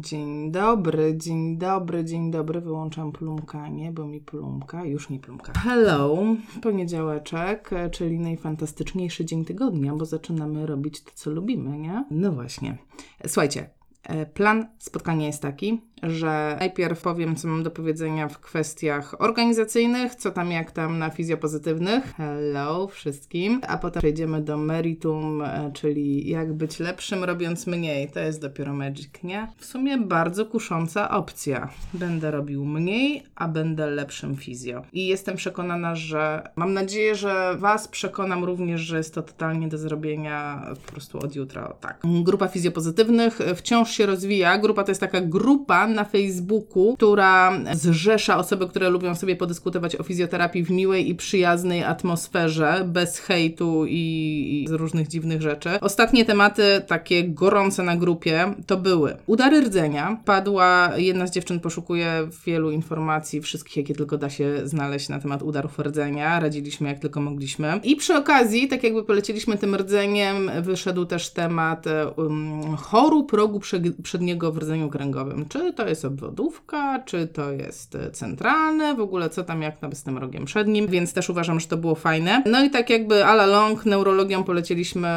Dzień dobry, dzień dobry, dzień dobry. Wyłączam plumkanie, bo mi plumka, już nie plumka. Hello, poniedziałeczek, czyli najfantastyczniejszy dzień tygodnia, bo zaczynamy robić to, co lubimy, nie? No właśnie. Słuchajcie, e, plan spotkania jest taki, że najpierw powiem, co mam do powiedzenia w kwestiach organizacyjnych, co tam jak tam na fizjopozytywnych. Hello wszystkim. A potem przejdziemy do meritum, e, czyli jak być lepszym robiąc mniej. To jest dopiero magic, nie? W sumie bardzo kusząca opcja. Będę robił mniej, a będę lepszym fizjo. I jestem przekonana, że mam nadzieję, że Was przekonam również, że jest to totalnie do zrobienia po prostu od jutra. Tak. Grupa fizjopozytywnych wciąż się rozwija. Grupa to jest taka grupa na Facebooku, która zrzesza osoby, które lubią sobie podyskutować o fizjoterapii w miłej i przyjaznej atmosferze, bez hejtu i, i z różnych dziwnych rzeczy. Ostatnie tematy takie gorące na grupie to były udary rdzenia. Padła, jedna z dziewczyn poszukuje wielu informacji, wszystkich jakie tylko da się znaleźć na temat udarów rdzenia. Radziliśmy jak tylko mogliśmy. I przy okazji, tak jakby polecieliśmy tym rdzeniem, wyszedł też temat um, chorób rogu przedniego w rdzeniu kręgowym. Czy to jest obwodówka, czy to jest e, centralne, w ogóle co tam jak tam z tym rogiem przednim, więc też uważam, że to było fajne. No i tak jakby a la long neurologią polecieliśmy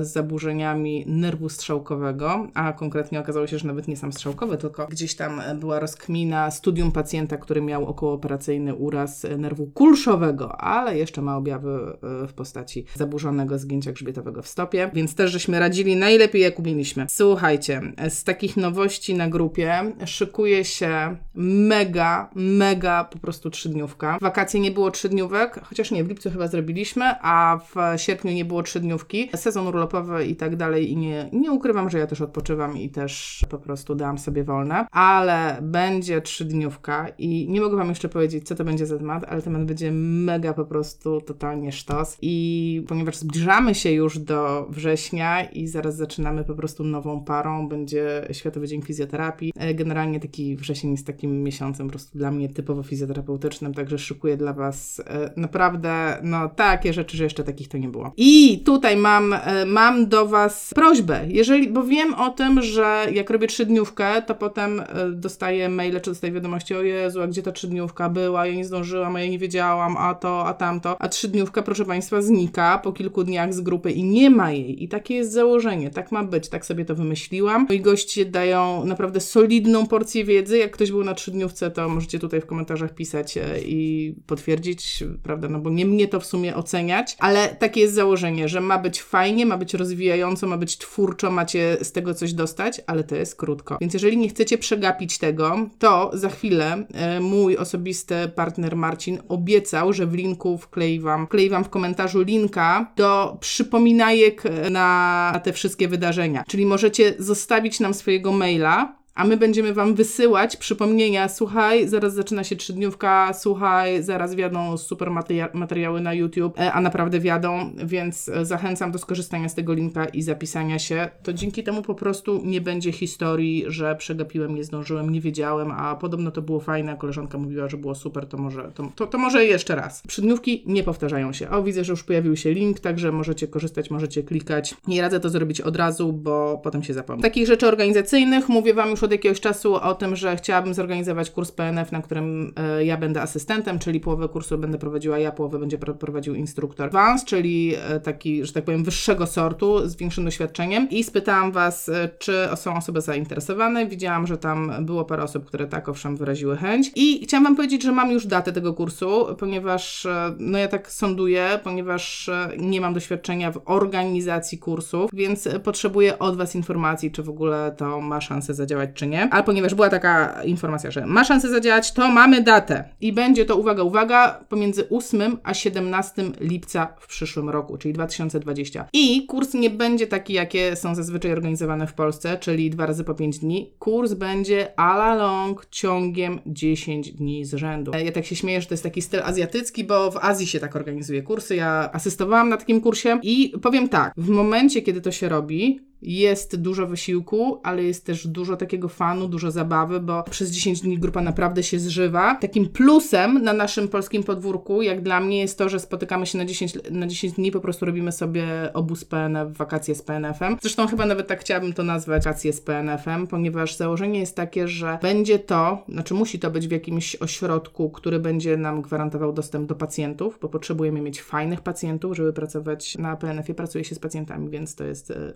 z zaburzeniami nerwu strzałkowego, a konkretnie okazało się, że nawet nie sam strzałkowy, tylko gdzieś tam była rozkmina studium pacjenta, który miał okołooperacyjny uraz nerwu kulszowego, ale jeszcze ma objawy e, w postaci zaburzonego zgięcia grzbietowego w stopie, więc też żeśmy radzili najlepiej jak umieliśmy. Słuchajcie, z takich nowości na grupie szykuje się mega, mega po prostu trzydniówka. W wakacje nie było trzydniówek, chociaż nie, w lipcu chyba zrobiliśmy, a w sierpniu nie było trzydniówki. Sezon urlopowy i tak dalej i nie, nie ukrywam, że ja też odpoczywam i też po prostu dałam sobie wolne, ale będzie trzydniówka i nie mogę Wam jeszcze powiedzieć, co to będzie za temat, ale temat będzie mega po prostu totalnie sztos i ponieważ zbliżamy się już do września i zaraz zaczynamy po prostu nową parą, będzie Światowy Dzień Fizjoterapii, generalnie generalnie taki wrzesień jest takim miesiącem po prostu dla mnie typowo fizjoterapeutycznym, także szykuję dla Was e, naprawdę no takie rzeczy, że jeszcze takich to nie było. I tutaj mam, e, mam do Was prośbę, jeżeli, bo wiem o tym, że jak robię trzydniówkę, to potem e, dostaję maile, czy dostaję wiadomości, o Jezu, a gdzie ta trzydniówka była, ja nie zdążyłam, a ja nie wiedziałam, a to, a tamto, a trzydniówka, proszę Państwa, znika po kilku dniach z grupy i nie ma jej. I takie jest założenie, tak ma być, tak sobie to wymyśliłam. Moi goście dają naprawdę solidną porcję wiedzy. Jak ktoś był na trzydniówce, to możecie tutaj w komentarzach pisać e, i potwierdzić, prawda? No bo nie mnie to w sumie oceniać, ale takie jest założenie, że ma być fajnie, ma być rozwijająco, ma być twórczo, macie z tego coś dostać, ale to jest krótko. Więc jeżeli nie chcecie przegapić tego, to za chwilę e, mój osobisty partner Marcin obiecał, że w linku wklei wam, wklei wam w komentarzu linka do przypominajek na te wszystkie wydarzenia. Czyli możecie zostawić nam swojego maila, a my będziemy Wam wysyłać przypomnienia, słuchaj, zaraz zaczyna się trzydniówka, słuchaj, zaraz wiadą super materiały na YouTube, e, a naprawdę wiadą, więc e, zachęcam do skorzystania z tego linka i zapisania się. To dzięki temu po prostu nie będzie historii, że przegapiłem, nie zdążyłem, nie wiedziałem, a podobno to było fajne, koleżanka mówiła, że było super, to może, to, to, to może jeszcze raz. Trzydniówki nie powtarzają się. O, widzę, że już pojawił się link, także możecie korzystać, możecie klikać. Nie radzę to zrobić od razu, bo potem się zapomni. Takich rzeczy organizacyjnych mówię Wam już od jakiegoś czasu o tym, że chciałabym zorganizować kurs PNF, na którym e, ja będę asystentem, czyli połowę kursu będę prowadziła ja, połowę będzie prowadził instruktor Advanced, czyli e, taki, że tak powiem, wyższego sortu z większym doświadczeniem. I spytałam Was, e, czy są osoby zainteresowane. Widziałam, że tam było parę osób, które tak owszem wyraziły chęć. I chciałam Wam powiedzieć, że mam już datę tego kursu, ponieważ no ja tak sąduję, ponieważ nie mam doświadczenia w organizacji kursów, więc potrzebuję od Was informacji, czy w ogóle to ma szansę zadziałać, czy nie. Ale ponieważ była taka informacja, że ma szansę zadziałać, to mamy datę. I będzie to, uwaga, uwaga, pomiędzy 8 a 17 lipca w przyszłym roku, czyli 2020. I kurs nie będzie taki, jakie są zazwyczaj organizowane w Polsce, czyli dwa razy po 5 dni. Kurs będzie a la long ciągiem 10 dni z rzędu. Ja tak się śmieję, że to jest taki styl azjatycki, bo w Azji się tak organizuje kursy. Ja asystowałam na takim kursie i powiem tak, w momencie, kiedy to się robi, jest dużo wysiłku, ale jest też dużo takiego fanu, dużo zabawy, bo przez 10 dni grupa naprawdę się zżywa. Takim plusem na naszym polskim podwórku, jak dla mnie, jest to, że spotykamy się na 10, na 10 dni, po prostu robimy sobie obóz PNF, wakacje z PNF-em. Zresztą chyba nawet tak chciałabym to nazwać, wakacje z PNF-em, ponieważ założenie jest takie, że będzie to, znaczy musi to być w jakimś ośrodku, który będzie nam gwarantował dostęp do pacjentów, bo potrzebujemy mieć fajnych pacjentów, żeby pracować na PNF-ie. Pracuje się z pacjentami, więc to jest e,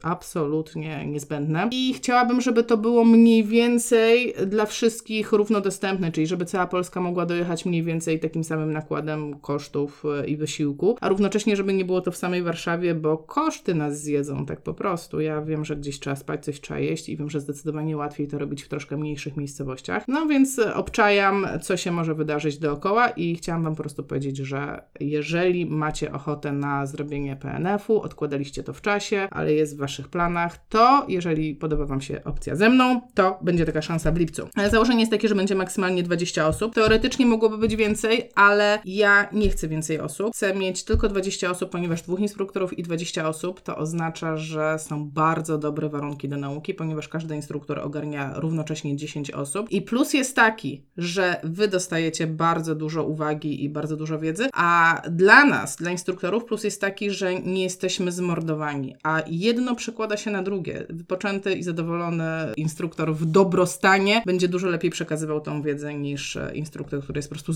absolutnie niezbędne. I chciałabym, żeby to było mniej więcej dla wszystkich równodostępne, czyli żeby cała Polska mogła dojechać mniej więcej takim samym nakładem kosztów e, i wysiłku, a równocześnie, żeby nie było to w samej Warszawie, bo koszty nas zjedzą tak po prostu. Ja wiem, że gdzieś trzeba spać, coś trzeba jeść i wiem, że zdecydowanie łatwiej to robić w troszkę mniejszych miejscowościach. No więc obczajam, co się może wydarzyć dookoła i chciałam Wam po prostu powiedzieć, że jeżeli macie ochotę na zrobienie PNF-u, odkładaliście to w czasie, ale jest w Waszych planach, to jeżeli podoba Wam się opcja ze mną, to będzie taka szansa w lipcu. Założenie jest takie, że będzie maksymalnie 20 osób. Teoretycznie mogłoby być więcej, ale ja nie chcę więcej osób. Chcę mieć tylko 20 osób, ponieważ dwóch instruktorów i 20 osób to oznacza, że są bardzo dobre warunki do nauki, ponieważ każdy instruktor ogarnia równocześnie 10 osób. I plus jest taki, że Wy dostajecie bardzo dużo uwagi i bardzo dużo wiedzy, a dla nas, dla instruktorów, plus jest taki, że nie jesteśmy zmordowani, a jedno przekłada się na drugie. Wypoczęty i zadowolony instruktor w dobrostanie będzie dużo lepiej przekazywał tą wiedzę niż instruktor, który jest po prostu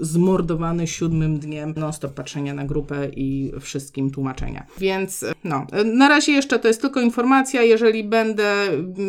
zmordowany siódmym dniem non-stop patrzenia na grupę i wszystkim tłumaczenia. Więc no, na razie jeszcze to jest tylko informacja. Jeżeli będę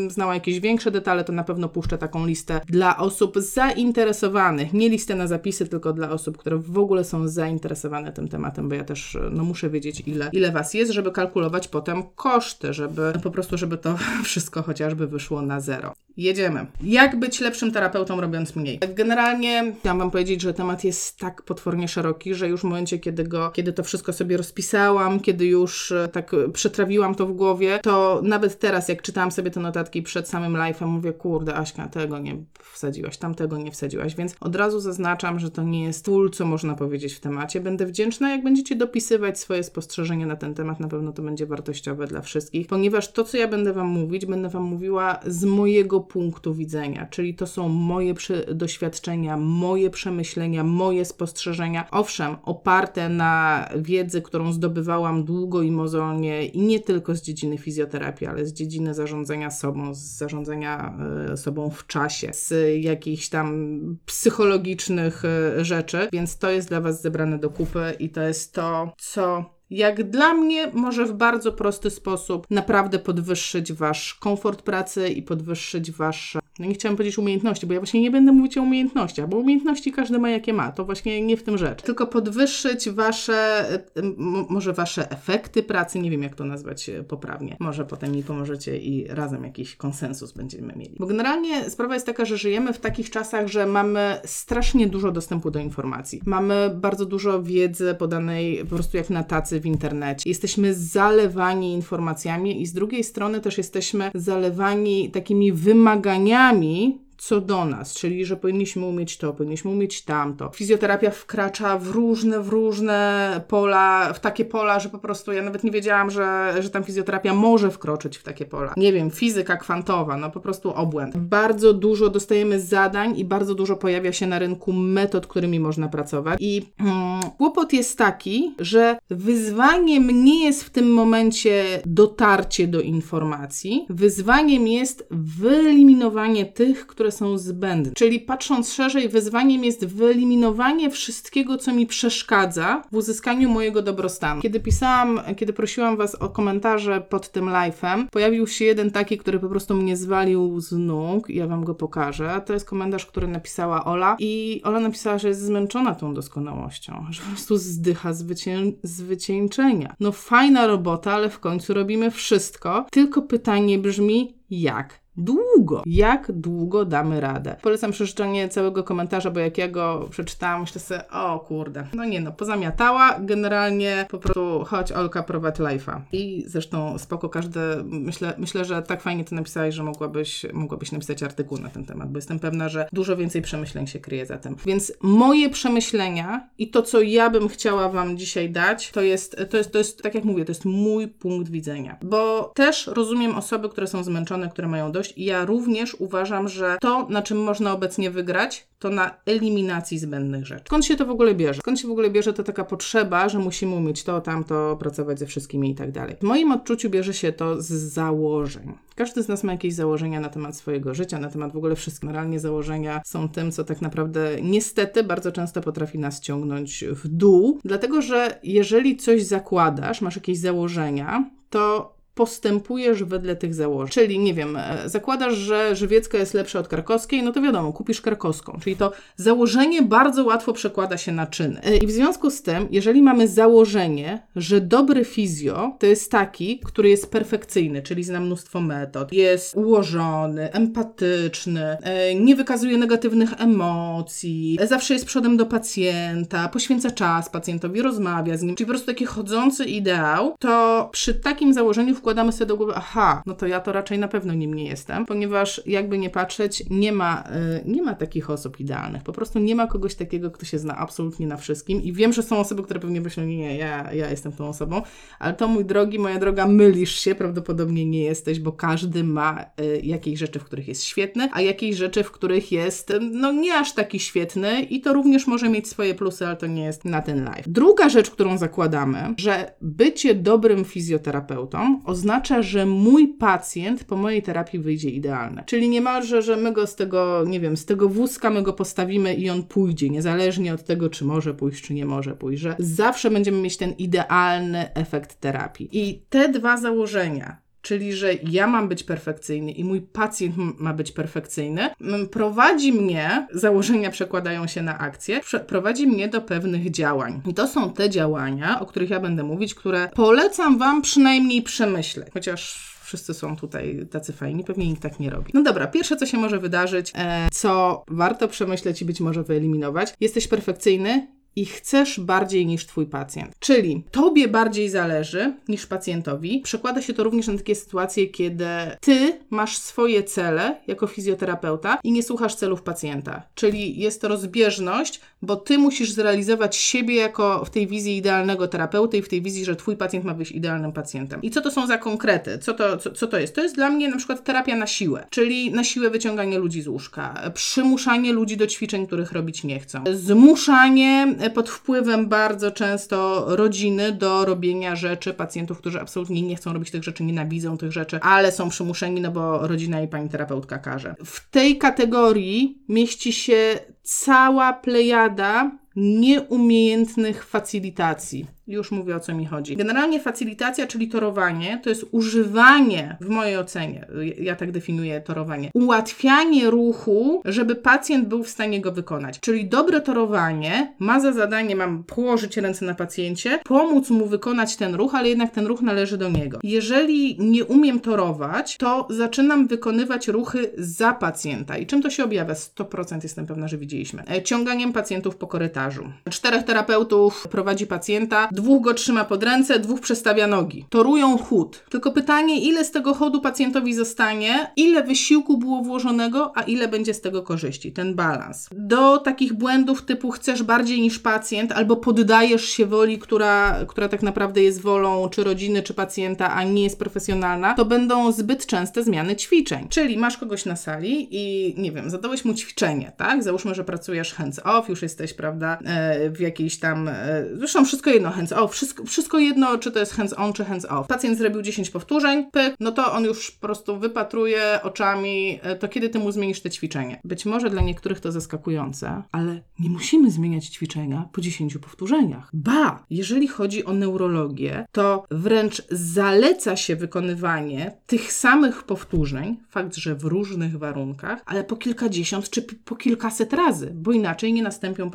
znała jakieś większe detale, to na pewno puszczę taką listę dla osób zainteresowanych. Nie listę na zapisy, tylko dla osób, które w ogóle są zainteresowane tym tematem, bo ja też no, muszę wiedzieć, ile, ile Was jest, żeby kalkulować potem koszty, żeby po prostu, żeby to wszystko chociażby wyszło na zero. Jedziemy. Jak być lepszym terapeutą, robiąc mniej? Generalnie chciałam Wam powiedzieć, że temat jest tak potwornie szeroki, że już w momencie, kiedy, go, kiedy to wszystko sobie rozpisałam, kiedy już e, tak przetrawiłam to w głowie, to nawet teraz, jak czytałam sobie te notatki przed samym live'em, mówię, kurde, Aśka, tego nie wsadziłaś, tamtego nie wsadziłaś, więc od razu zaznaczam, że to nie jest full, co można powiedzieć w temacie. Będę wdzięczna, jak będziecie dopisywać swoje spostrzeżenia na ten temat, na pewno to będzie wartościowe dla wszystkich, ponieważ to, co ja będę Wam mówić, będę Wam mówiła z mojego punktu widzenia, czyli to są moje doświadczenia, moje przemyślenia, moje spostrzeżenia. Owszem, oparte na wiedzy, którą zdobywałam długo i mozolnie i nie tylko z dziedziny fizjoterapii, ale z dziedziny zarządzania sobą, z zarządzania y, sobą w czasie, z jakichś tam psychologicznych y, rzeczy, więc to jest dla Was zebrane do kupy i to jest to, co jak dla mnie może w bardzo prosty sposób naprawdę podwyższyć wasz komfort pracy i podwyższyć wasze no nie chciałam powiedzieć umiejętności, bo ja właśnie nie będę mówić o umiejętnościach, bo umiejętności każdy ma jakie ma, to właśnie nie w tym rzecz. Tylko podwyższyć wasze, może wasze efekty pracy, nie wiem jak to nazwać e, poprawnie. Może potem mi pomożecie i razem jakiś konsensus będziemy mieli. Bo generalnie sprawa jest taka, że żyjemy w takich czasach, że mamy strasznie dużo dostępu do informacji. Mamy bardzo dużo wiedzy podanej po prostu jak na tacy w internecie. Jesteśmy zalewani informacjami i z drugiej strony też jesteśmy zalewani takimi wymaganiami, nami co do nas, czyli że powinniśmy umieć to, powinniśmy umieć tamto. Fizjoterapia wkracza w różne, w różne pola, w takie pola, że po prostu ja nawet nie wiedziałam, że, że tam fizjoterapia może wkroczyć w takie pola. Nie wiem, fizyka kwantowa, no po prostu obłęd. Bardzo dużo dostajemy zadań i bardzo dużo pojawia się na rynku metod, którymi można pracować. I hmm, kłopot jest taki, że wyzwaniem nie jest w tym momencie dotarcie do informacji, wyzwaniem jest wyeliminowanie tych, które które są zbędne. Czyli patrząc szerzej, wyzwaniem jest wyeliminowanie wszystkiego, co mi przeszkadza w uzyskaniu mojego dobrostanu. Kiedy pisałam, kiedy prosiłam Was o komentarze pod tym live'em, pojawił się jeden taki, który po prostu mnie zwalił z nóg ja Wam go pokażę. To jest komentarz, który napisała Ola i Ola napisała, że jest zmęczona tą doskonałością, że po prostu zdycha z, z wycieńczenia. No fajna robota, ale w końcu robimy wszystko. Tylko pytanie brzmi, jak długo. Jak długo damy radę? Polecam przeczytanie całego komentarza, bo jak ja go przeczytałam, myślę sobie, o kurde, no nie no, pozamiatała, generalnie po prostu chodź Olka, prowadź live'a. I zresztą spoko, każde, myślę, myślę, że tak fajnie to napisałeś, że mogłabyś, mogłabyś napisać artykuł na ten temat, bo jestem pewna, że dużo więcej przemyśleń się kryje za tym. Więc moje przemyślenia i to, co ja bym chciała Wam dzisiaj dać, to jest, to jest, to jest tak jak mówię, to jest mój punkt widzenia. Bo też rozumiem osoby, które są zmęczone, które mają dość i ja również uważam, że to, na czym można obecnie wygrać, to na eliminacji zbędnych rzeczy. Skąd się to w ogóle bierze? Skąd się w ogóle bierze to taka potrzeba, że musimy umieć to, tamto, pracować ze wszystkimi i tak dalej. W moim odczuciu bierze się to z założeń. Każdy z nas ma jakieś założenia na temat swojego życia, na temat w ogóle wszystkich. Generalnie założenia są tym, co tak naprawdę niestety bardzo często potrafi nas ciągnąć w dół, dlatego że jeżeli coś zakładasz, masz jakieś założenia, to postępujesz wedle tych założeń. Czyli, nie wiem, e, zakładasz, że żywiecka jest lepsza od krakowskiej, no to wiadomo, kupisz krakowską. Czyli to założenie bardzo łatwo przekłada się na czyny. E, I w związku z tym, jeżeli mamy założenie, że dobry fizjo to jest taki, który jest perfekcyjny, czyli zna mnóstwo metod, jest ułożony, empatyczny, e, nie wykazuje negatywnych emocji, zawsze jest przodem do pacjenta, poświęca czas pacjentowi, rozmawia z nim, czyli po prostu taki chodzący ideał, to przy takim założeniu wkłada wkładamy sobie do głowy, aha, no to ja to raczej na pewno nim nie jestem, ponieważ jakby nie patrzeć, nie ma, y, nie ma takich osób idealnych. Po prostu nie ma kogoś takiego, kto się zna absolutnie na wszystkim. I wiem, że są osoby, które pewnie myślą, nie, ja, ja jestem tą osobą, ale to mój drogi, moja droga, mylisz się, prawdopodobnie nie jesteś, bo każdy ma y, jakieś rzeczy, w których jest świetny, a jakieś rzeczy, w których jest, no nie aż taki świetny i to również może mieć swoje plusy, ale to nie jest na ten live. Druga rzecz, którą zakładamy, że bycie dobrym fizjoterapeutą oznacza, że mój pacjent po mojej terapii wyjdzie idealny. Czyli niemalże, że my go z tego, nie wiem, z tego wózka my go postawimy i on pójdzie, niezależnie od tego, czy może pójść, czy nie może pójść, że zawsze będziemy mieć ten idealny efekt terapii. I te dwa założenia, czyli że ja mam być perfekcyjny i mój pacjent ma być perfekcyjny, prowadzi mnie, założenia przekładają się na akcje, prowadzi mnie do pewnych działań. I to są te działania, o których ja będę mówić, które polecam Wam przynajmniej przemyśleć, chociaż wszyscy są tutaj tacy fajni, pewnie nikt tak nie robi. No dobra, pierwsze co się może wydarzyć, e, co warto przemyśleć i być może wyeliminować, jesteś perfekcyjny i chcesz bardziej niż Twój pacjent. Czyli Tobie bardziej zależy niż pacjentowi. Przekłada się to również na takie sytuacje, kiedy Ty masz swoje cele jako fizjoterapeuta i nie słuchasz celów pacjenta. Czyli jest to rozbieżność, bo Ty musisz zrealizować siebie jako w tej wizji idealnego terapeuty i w tej wizji, że Twój pacjent ma być idealnym pacjentem. I co to są za konkrety? Co to, co, co to jest? To jest dla mnie na przykład terapia na siłę, czyli na siłę wyciąganie ludzi z łóżka, przymuszanie ludzi do ćwiczeń, których robić nie chcą, zmuszanie pod wpływem bardzo często rodziny do robienia rzeczy pacjentów, którzy absolutnie nie chcą robić tych rzeczy, nienawidzą tych rzeczy, ale są przymuszeni, no bo rodzina i pani terapeutka każe. W tej kategorii mieści się cała plejada nieumiejętnych facilitacji. Już mówię o co mi chodzi. Generalnie facilitacja, czyli torowanie, to jest używanie, w mojej ocenie, ja tak definiuję torowanie, ułatwianie ruchu, żeby pacjent był w stanie go wykonać. Czyli dobre torowanie ma za zadanie, mam położyć ręce na pacjencie, pomóc mu wykonać ten ruch, ale jednak ten ruch należy do niego. Jeżeli nie umiem torować, to zaczynam wykonywać ruchy za pacjenta. I czym to się objawia? 100% jestem pewna, że widzieliśmy. E, ciąganiem pacjentów po korytarzu. Czterech terapeutów prowadzi pacjenta, dwóch go trzyma pod ręce, dwóch przestawia nogi. Torują chód. Tylko pytanie, ile z tego chodu pacjentowi zostanie, ile wysiłku było włożonego, a ile będzie z tego korzyści. Ten balans. Do takich błędów typu chcesz bardziej niż pacjent, albo poddajesz się woli, która, która tak naprawdę jest wolą czy rodziny, czy pacjenta, a nie jest profesjonalna, to będą zbyt częste zmiany ćwiczeń. Czyli masz kogoś na sali i nie wiem, zadałeś mu ćwiczenie, tak? Załóżmy, że pracujesz hands off, już jesteś, prawda, e, w jakiejś tam, e, zresztą wszystko jedno, hands hands off, wszystko, wszystko jedno, czy to jest hands on, czy hands off. Pacjent zrobił 10 powtórzeń, pyk, no to on już po prostu wypatruje oczami, e, to kiedy ty mu zmienisz te ćwiczenie. Być może dla niektórych to zaskakujące, ale nie musimy zmieniać ćwiczenia po 10 powtórzeniach. Ba, jeżeli chodzi o neurologię, to wręcz zaleca się wykonywanie tych samych powtórzeń, fakt, że w różnych warunkach, ale po kilkadziesiąt czy po kilkaset razy, bo inaczej nie nastąpią,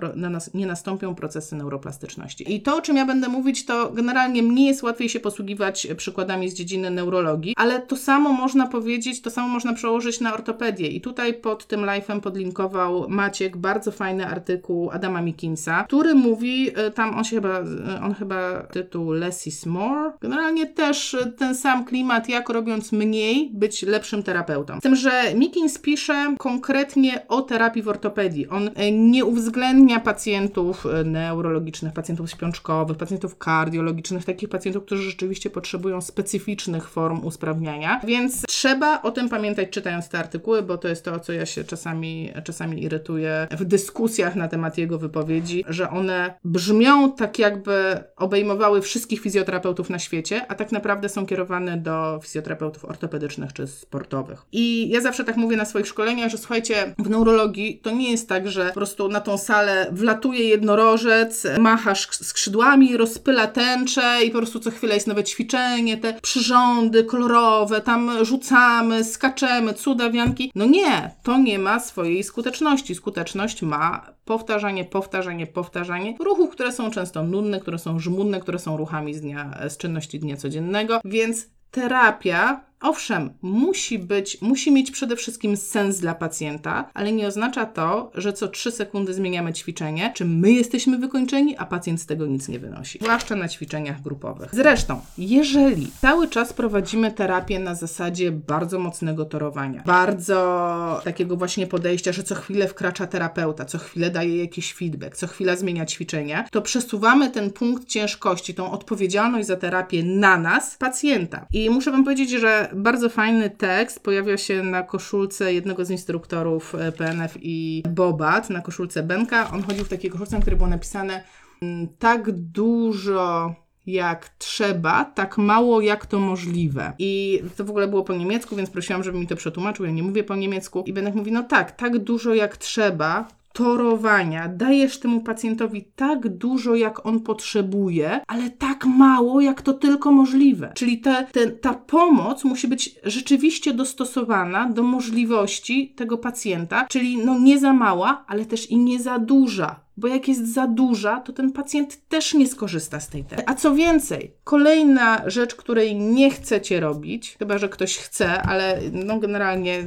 nie nastąpią procesy neuroplastyczności. I to, o czym ja będę będę mówić, to generalnie mnie jest łatwiej się posługiwać przykładami z dziedziny neurologii, ale to samo można powiedzieć, to samo można przełożyć na ortopedię. I tutaj pod tym live'em podlinkował Maciek bardzo fajny artykuł Adama Mikinsa, który mówi, e, tam on się chyba, e, on chyba tytuł Less is More. Generalnie też ten sam klimat, jak robiąc mniej, być lepszym terapeutą. Z tym, że Mikins pisze konkretnie o terapii w ortopedii. On e, nie uwzględnia pacjentów neurologicznych, pacjentów śpiączkowych, pacjentów kardiologicznych, takich pacjentów, którzy rzeczywiście potrzebują specyficznych form usprawniania, więc trzeba o tym pamiętać czytając te artykuły, bo to jest to, co ja się czasami, czasami irytuję w dyskusjach na temat jego wypowiedzi, że one brzmią tak jakby obejmowały wszystkich fizjoterapeutów na świecie, a tak naprawdę są kierowane do fizjoterapeutów ortopedycznych czy sportowych. I ja zawsze tak mówię na swoich szkoleniach, że słuchajcie, w neurologii to nie jest tak, że po prostu na tą salę wlatuje jednorożec, macha skrzydłami, rozpyla tęczę i po prostu co chwilę jest nowe ćwiczenie, te przyrządy kolorowe, tam rzucamy, skaczemy, cudawianki. No nie, to nie ma swojej skuteczności. Skuteczność ma powtarzanie, powtarzanie, powtarzanie ruchów, które są często nudne, które są żmudne, które są ruchami z dnia, z czynności dnia codziennego, więc terapia Owszem, musi być, musi mieć przede wszystkim sens dla pacjenta, ale nie oznacza to, że co 3 sekundy zmieniamy ćwiczenie, czy my jesteśmy wykończeni, a pacjent z tego nic nie wynosi. Zwłaszcza na ćwiczeniach grupowych. Zresztą, jeżeli cały czas prowadzimy terapię na zasadzie bardzo mocnego torowania, bardzo takiego właśnie podejścia, że co chwilę wkracza terapeuta, co chwilę daje jakiś feedback, co chwila zmienia ćwiczenia, to przesuwamy ten punkt ciężkości, tą odpowiedzialność za terapię na nas, pacjenta. I muszę Wam powiedzieć, że bardzo fajny tekst pojawia się na koszulce jednego z instruktorów e, PNF i Bobat, na koszulce Benka. On chodził w takiej koszulce, na której było napisane mm, tak dużo jak trzeba, tak mało jak to możliwe. I to w ogóle było po niemiecku, więc prosiłam, żeby mi to przetłumaczył. Ja nie mówię po niemiecku. I Benek mówi, no tak, tak dużo jak trzeba, torowania, dajesz temu pacjentowi tak dużo, jak on potrzebuje, ale tak mało, jak to tylko możliwe. Czyli te, te, ta pomoc musi być rzeczywiście dostosowana do możliwości tego pacjenta, czyli no nie za mała, ale też i nie za duża bo jak jest za duża, to ten pacjent też nie skorzysta z tej terapii. A co więcej, kolejna rzecz, której nie chcecie robić, chyba że ktoś chce, ale no generalnie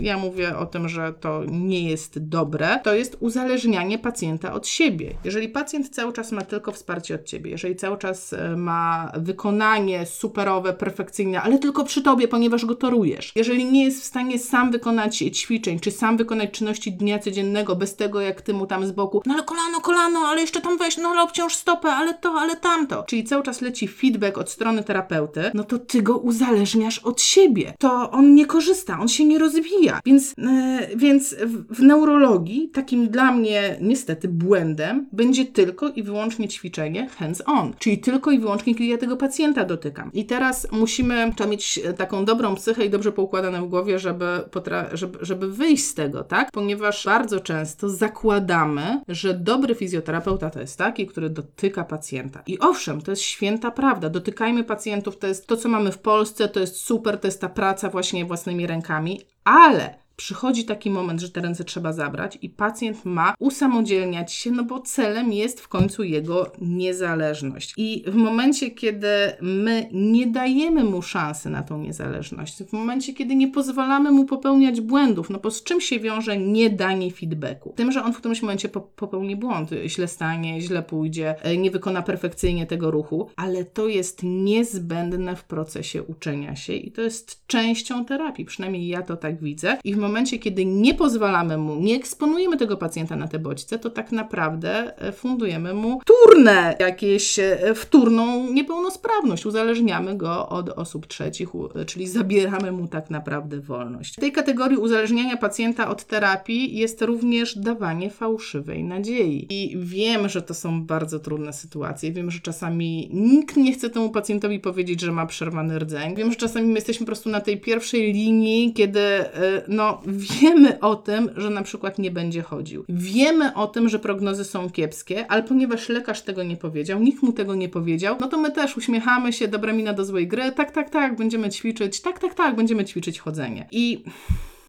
ja mówię o tym, że to nie jest dobre, to jest uzależnianie pacjenta od siebie. Jeżeli pacjent cały czas ma tylko wsparcie od ciebie, jeżeli cały czas e, ma wykonanie superowe, perfekcyjne, ale tylko przy tobie, ponieważ go torujesz, jeżeli nie jest w stanie sam wykonać ćwiczeń, czy sam wykonać czynności dnia codziennego bez tego, jak ty mu tam z boku, no ale kolano, kolano, ale jeszcze tam weź, no ale obciąż stopę, ale to, ale tamto. Czyli cały czas leci feedback od strony terapeuty, no to ty go uzależniasz od siebie. To on nie korzysta, on się nie rozwija. Więc, yy, więc w, w neurologii takim dla mnie niestety błędem będzie tylko i wyłącznie ćwiczenie hands-on, czyli tylko i wyłącznie, kiedy ja tego pacjenta dotykam. I teraz musimy trzeba mieć taką dobrą psychę i dobrze poukładane w głowie, żeby, żeby, żeby wyjść z tego, tak? Ponieważ bardzo często zakładamy, że dobry fizjoterapeuta to jest taki, który dotyka pacjenta. I owszem, to jest święta prawda. Dotykajmy pacjentów, to jest to, co mamy w Polsce, to jest super, to jest ta praca właśnie własnymi rękami, ale przychodzi taki moment, że te ręce trzeba zabrać i pacjent ma usamodzielniać się, no bo celem jest w końcu jego niezależność. I w momencie, kiedy my nie dajemy mu szansy na tą niezależność, w momencie, kiedy nie pozwalamy mu popełniać błędów, no bo z czym się wiąże niedanie feedbacku? Tym, że on w którymś momencie popełni błąd, źle stanie, źle pójdzie, e, nie wykona perfekcyjnie tego ruchu, ale to jest niezbędne w procesie uczenia się i to jest częścią terapii, przynajmniej ja to tak widzę. I w momencie, kiedy nie pozwalamy mu, nie eksponujemy tego pacjenta na te bodźce, to tak naprawdę e, fundujemy mu turne, jakieś e, wtórną niepełnosprawność. Uzależniamy go od osób trzecich, czyli zabieramy mu tak naprawdę wolność. W tej kategorii uzależniania pacjenta od terapii jest również dawanie fałszywej nadziei. I wiem, że to są bardzo trudne sytuacje. Wiem, że czasami nikt nie chce temu pacjentowi powiedzieć, że ma przerwany rdzeń. Wiem, że czasami my jesteśmy po prostu na tej pierwszej linii, kiedy e, wiemy o tym, że na przykład nie będzie chodził. Wiemy o tym, że prognozy są kiepskie, ale ponieważ lekarz tego nie powiedział, nikt mu tego nie powiedział, no to my też uśmiechamy się, dobra mina do złej gry, tak, tak, tak, będziemy ćwiczyć, tak, tak, tak, będziemy ćwiczyć chodzenie. I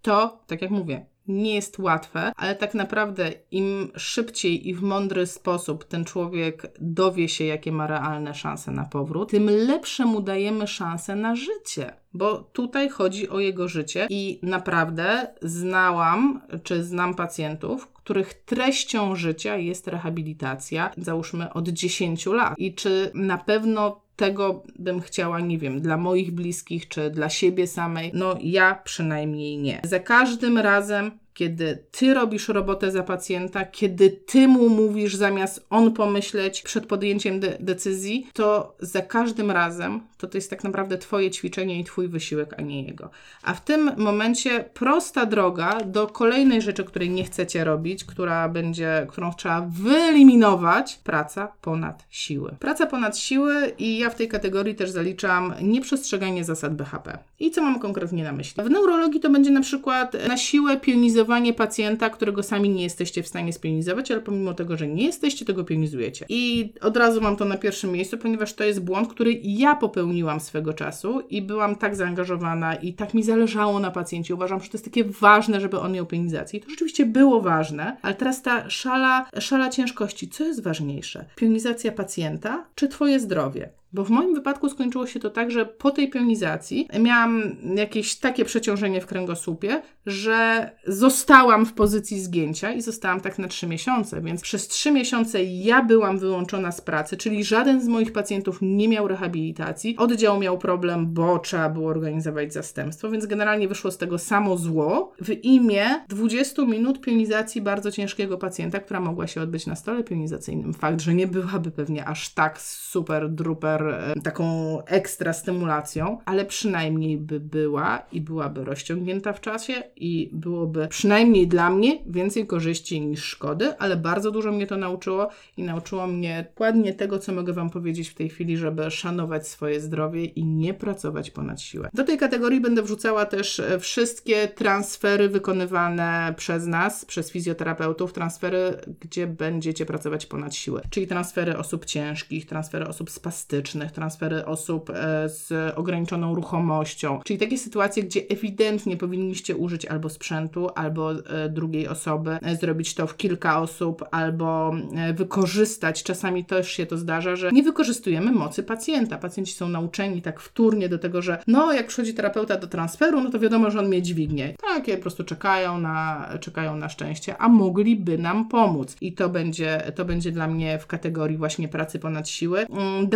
to, tak jak mówię, nie jest łatwe, ale tak naprawdę im szybciej i w mądry sposób ten człowiek dowie się, jakie ma realne szanse na powrót, tym lepsze mu dajemy szanse na życie. Bo tutaj chodzi o jego życie i naprawdę znałam, czy znam pacjentów, których treścią życia jest rehabilitacja, załóżmy od 10 lat. I czy na pewno tego bym chciała, nie wiem, dla moich bliskich czy dla siebie samej? No, ja przynajmniej nie. Za każdym razem kiedy ty robisz robotę za pacjenta, kiedy ty mu mówisz zamiast on pomyśleć przed podjęciem de decyzji, to za każdym razem to to jest tak naprawdę twoje ćwiczenie i twój wysiłek, a nie jego. A w tym momencie prosta droga do kolejnej rzeczy, której nie chcecie robić, która będzie, którą trzeba wyeliminować, praca ponad siły. Praca ponad siły i ja w tej kategorii też zaliczam nieprzestrzeganie zasad BHP. I co mam konkretnie na myśli? W neurologii to będzie na przykład na siłę pionizowanie pionizowanie pacjenta, którego sami nie jesteście w stanie spionizować, ale pomimo tego, że nie jesteście, tego pionizujecie. I od razu mam to na pierwszym miejscu, ponieważ to jest błąd, który ja popełniłam swego czasu i byłam tak zaangażowana i tak mi zależało na pacjencie. Uważam, że to jest takie ważne, żeby on miał pionizację. I to rzeczywiście było ważne, ale teraz ta szala, szala ciężkości, co jest ważniejsze? Pionizacja pacjenta czy Twoje zdrowie? Bo w moim wypadku skończyło się to tak, że po tej pionizacji miałam jakieś takie przeciążenie w kręgosłupie, że zostałam w pozycji zgięcia i zostałam tak na trzy miesiące. Więc przez trzy miesiące ja byłam wyłączona z pracy, czyli żaden z moich pacjentów nie miał rehabilitacji. Oddział miał problem, bo trzeba było organizować zastępstwo, więc generalnie wyszło z tego samo zło w imię 20 minut pionizacji bardzo ciężkiego pacjenta, która mogła się odbyć na stole pionizacyjnym. Fakt, że nie byłaby pewnie aż tak super, druper E, taką ekstra stymulacją, ale przynajmniej by była i byłaby rozciągnięta w czasie i byłoby przynajmniej dla mnie więcej korzyści niż szkody, ale bardzo dużo mnie to nauczyło i nauczyło mnie dokładnie tego, co mogę Wam powiedzieć w tej chwili, żeby szanować swoje zdrowie i nie pracować ponad siłę. Do tej kategorii będę wrzucała też e, wszystkie transfery wykonywane przez nas, przez fizjoterapeutów, transfery, gdzie będziecie pracować ponad siłę, czyli transfery osób ciężkich, transfery osób spastycznych, transfery osób e, z ograniczoną ruchomością, czyli takie sytuacje, gdzie ewidentnie powinniście użyć albo sprzętu, albo e, drugiej osoby, e, zrobić to w kilka osób, albo wykorzystać, czasami też się to zdarza, że nie wykorzystujemy mocy pacjenta. Pacjenci są nauczeni tak wtórnie do tego, że no jak przychodzi terapeuta do transferu, no to wiadomo, że on mnie dźwignie. Takie po prostu czekają na, czekają na szczęście, a mogliby nam pomóc. I to będzie, to będzie dla mnie w kategorii właśnie pracy ponad siły. Mm,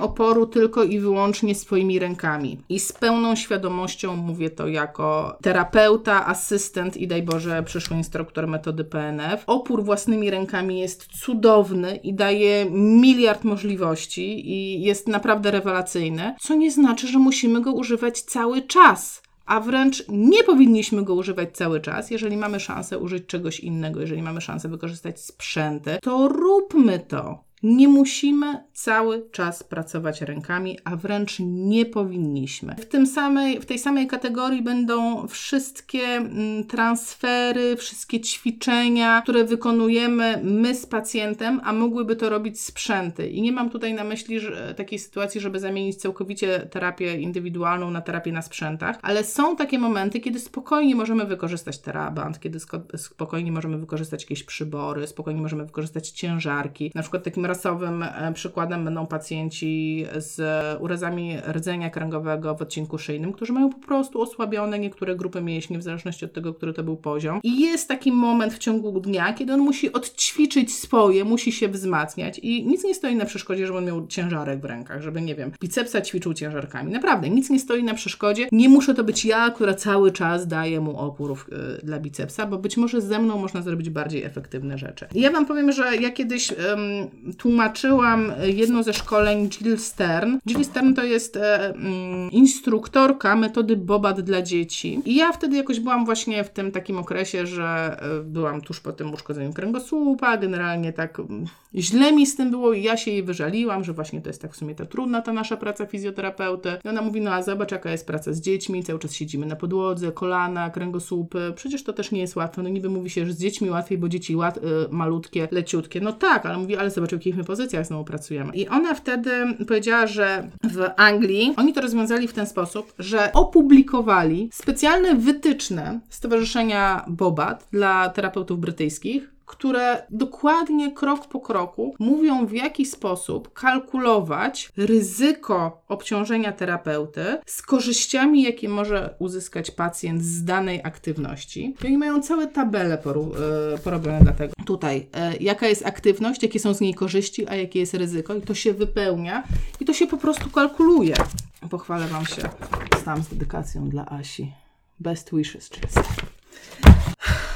oporu tylko i wyłącznie swoimi rękami. I z pełną świadomością mówię to jako terapeuta, asystent i daj Boże przyszły instruktor metody PNF. Opór własnymi rękami jest cudowny i daje miliard możliwości i jest naprawdę rewelacyjny, co nie znaczy, że musimy go używać cały czas a wręcz nie powinniśmy go używać cały czas. Jeżeli mamy szansę użyć czegoś innego, jeżeli mamy szansę wykorzystać sprzęty, to róbmy to. Nie musimy cały czas pracować rękami, a wręcz nie powinniśmy. W, tym samej, w tej samej kategorii będą wszystkie mm, transfery, wszystkie ćwiczenia, które wykonujemy my z pacjentem, a mogłyby to robić sprzęty. I nie mam tutaj na myśli takiej sytuacji, żeby zamienić całkowicie terapię indywidualną na terapię na sprzętach, ale są takie momenty, kiedy spokojnie możemy wykorzystać teraband, kiedy spokojnie możemy wykorzystać jakieś przybory, spokojnie możemy wykorzystać ciężarki. Na przykład rasowym e, przykładem będą pacjenci z urazami rdzenia kręgowego w odcinku szyjnym, którzy mają po prostu osłabione niektóre grupy mięśni, w zależności od tego, który to był poziom. I jest taki moment w ciągu dnia, kiedy on musi odćwiczyć swoje, musi się wzmacniać i nic nie stoi na przeszkodzie, żeby on miał ciężarek w rękach, żeby, nie wiem, bicepsa ćwiczył ciężarkami. Naprawdę, nic nie stoi na przeszkodzie. Nie muszę to być ja, która cały czas daje mu opór yy, dla bicepsa, bo być może ze mną można zrobić bardziej efektywne rzeczy. I ja Wam powiem, że ja kiedyś um, tłumaczyłam jedno ze szkoleń Jill Stern. Jill Stern to jest e, mm, instruktorka metody Bobat dla dzieci. I ja wtedy jakoś byłam właśnie w tym takim okresie, że e, byłam tuż po tym uszkodzeniu kręgosłupa, generalnie tak mm, źle mi z tym było i ja się jej wyżaliłam, że właśnie to jest tak w sumie ta trudna ta nasza praca fizjoterapeuty. I ona mówi, no a zobacz jaka jest praca z dziećmi, cały czas siedzimy na podłodze, kolana, kręgosłupy. Przecież to też nie jest łatwe. No niby mówi się, że z dziećmi łatwiej, bo dzieci łat, y, malutkie, leciutkie. No tak, ale mówi, ale zobacz jakich my pozycjach znowu pracujemy. I ona wtedy powiedziała, że w Anglii oni to rozwiązali w ten sposób, że opublikowali specjalne wytyczne Stowarzyszenia Bobat dla terapeutów brytyjskich, które dokładnie krok po kroku mówią, w jaki sposób kalkulować ryzyko obciążenia terapeuty z korzyściami, jakie może uzyskać pacjent z danej aktywności. I oni mają całe tabele e, porobione dla tego. Tutaj, e, jaka jest aktywność, jakie są z niej korzyści, a jakie jest ryzyko, i to się wypełnia i to się po prostu kalkuluje. Pochwalę Wam się tam z dedykacją dla Asi. Best wishes, Chester.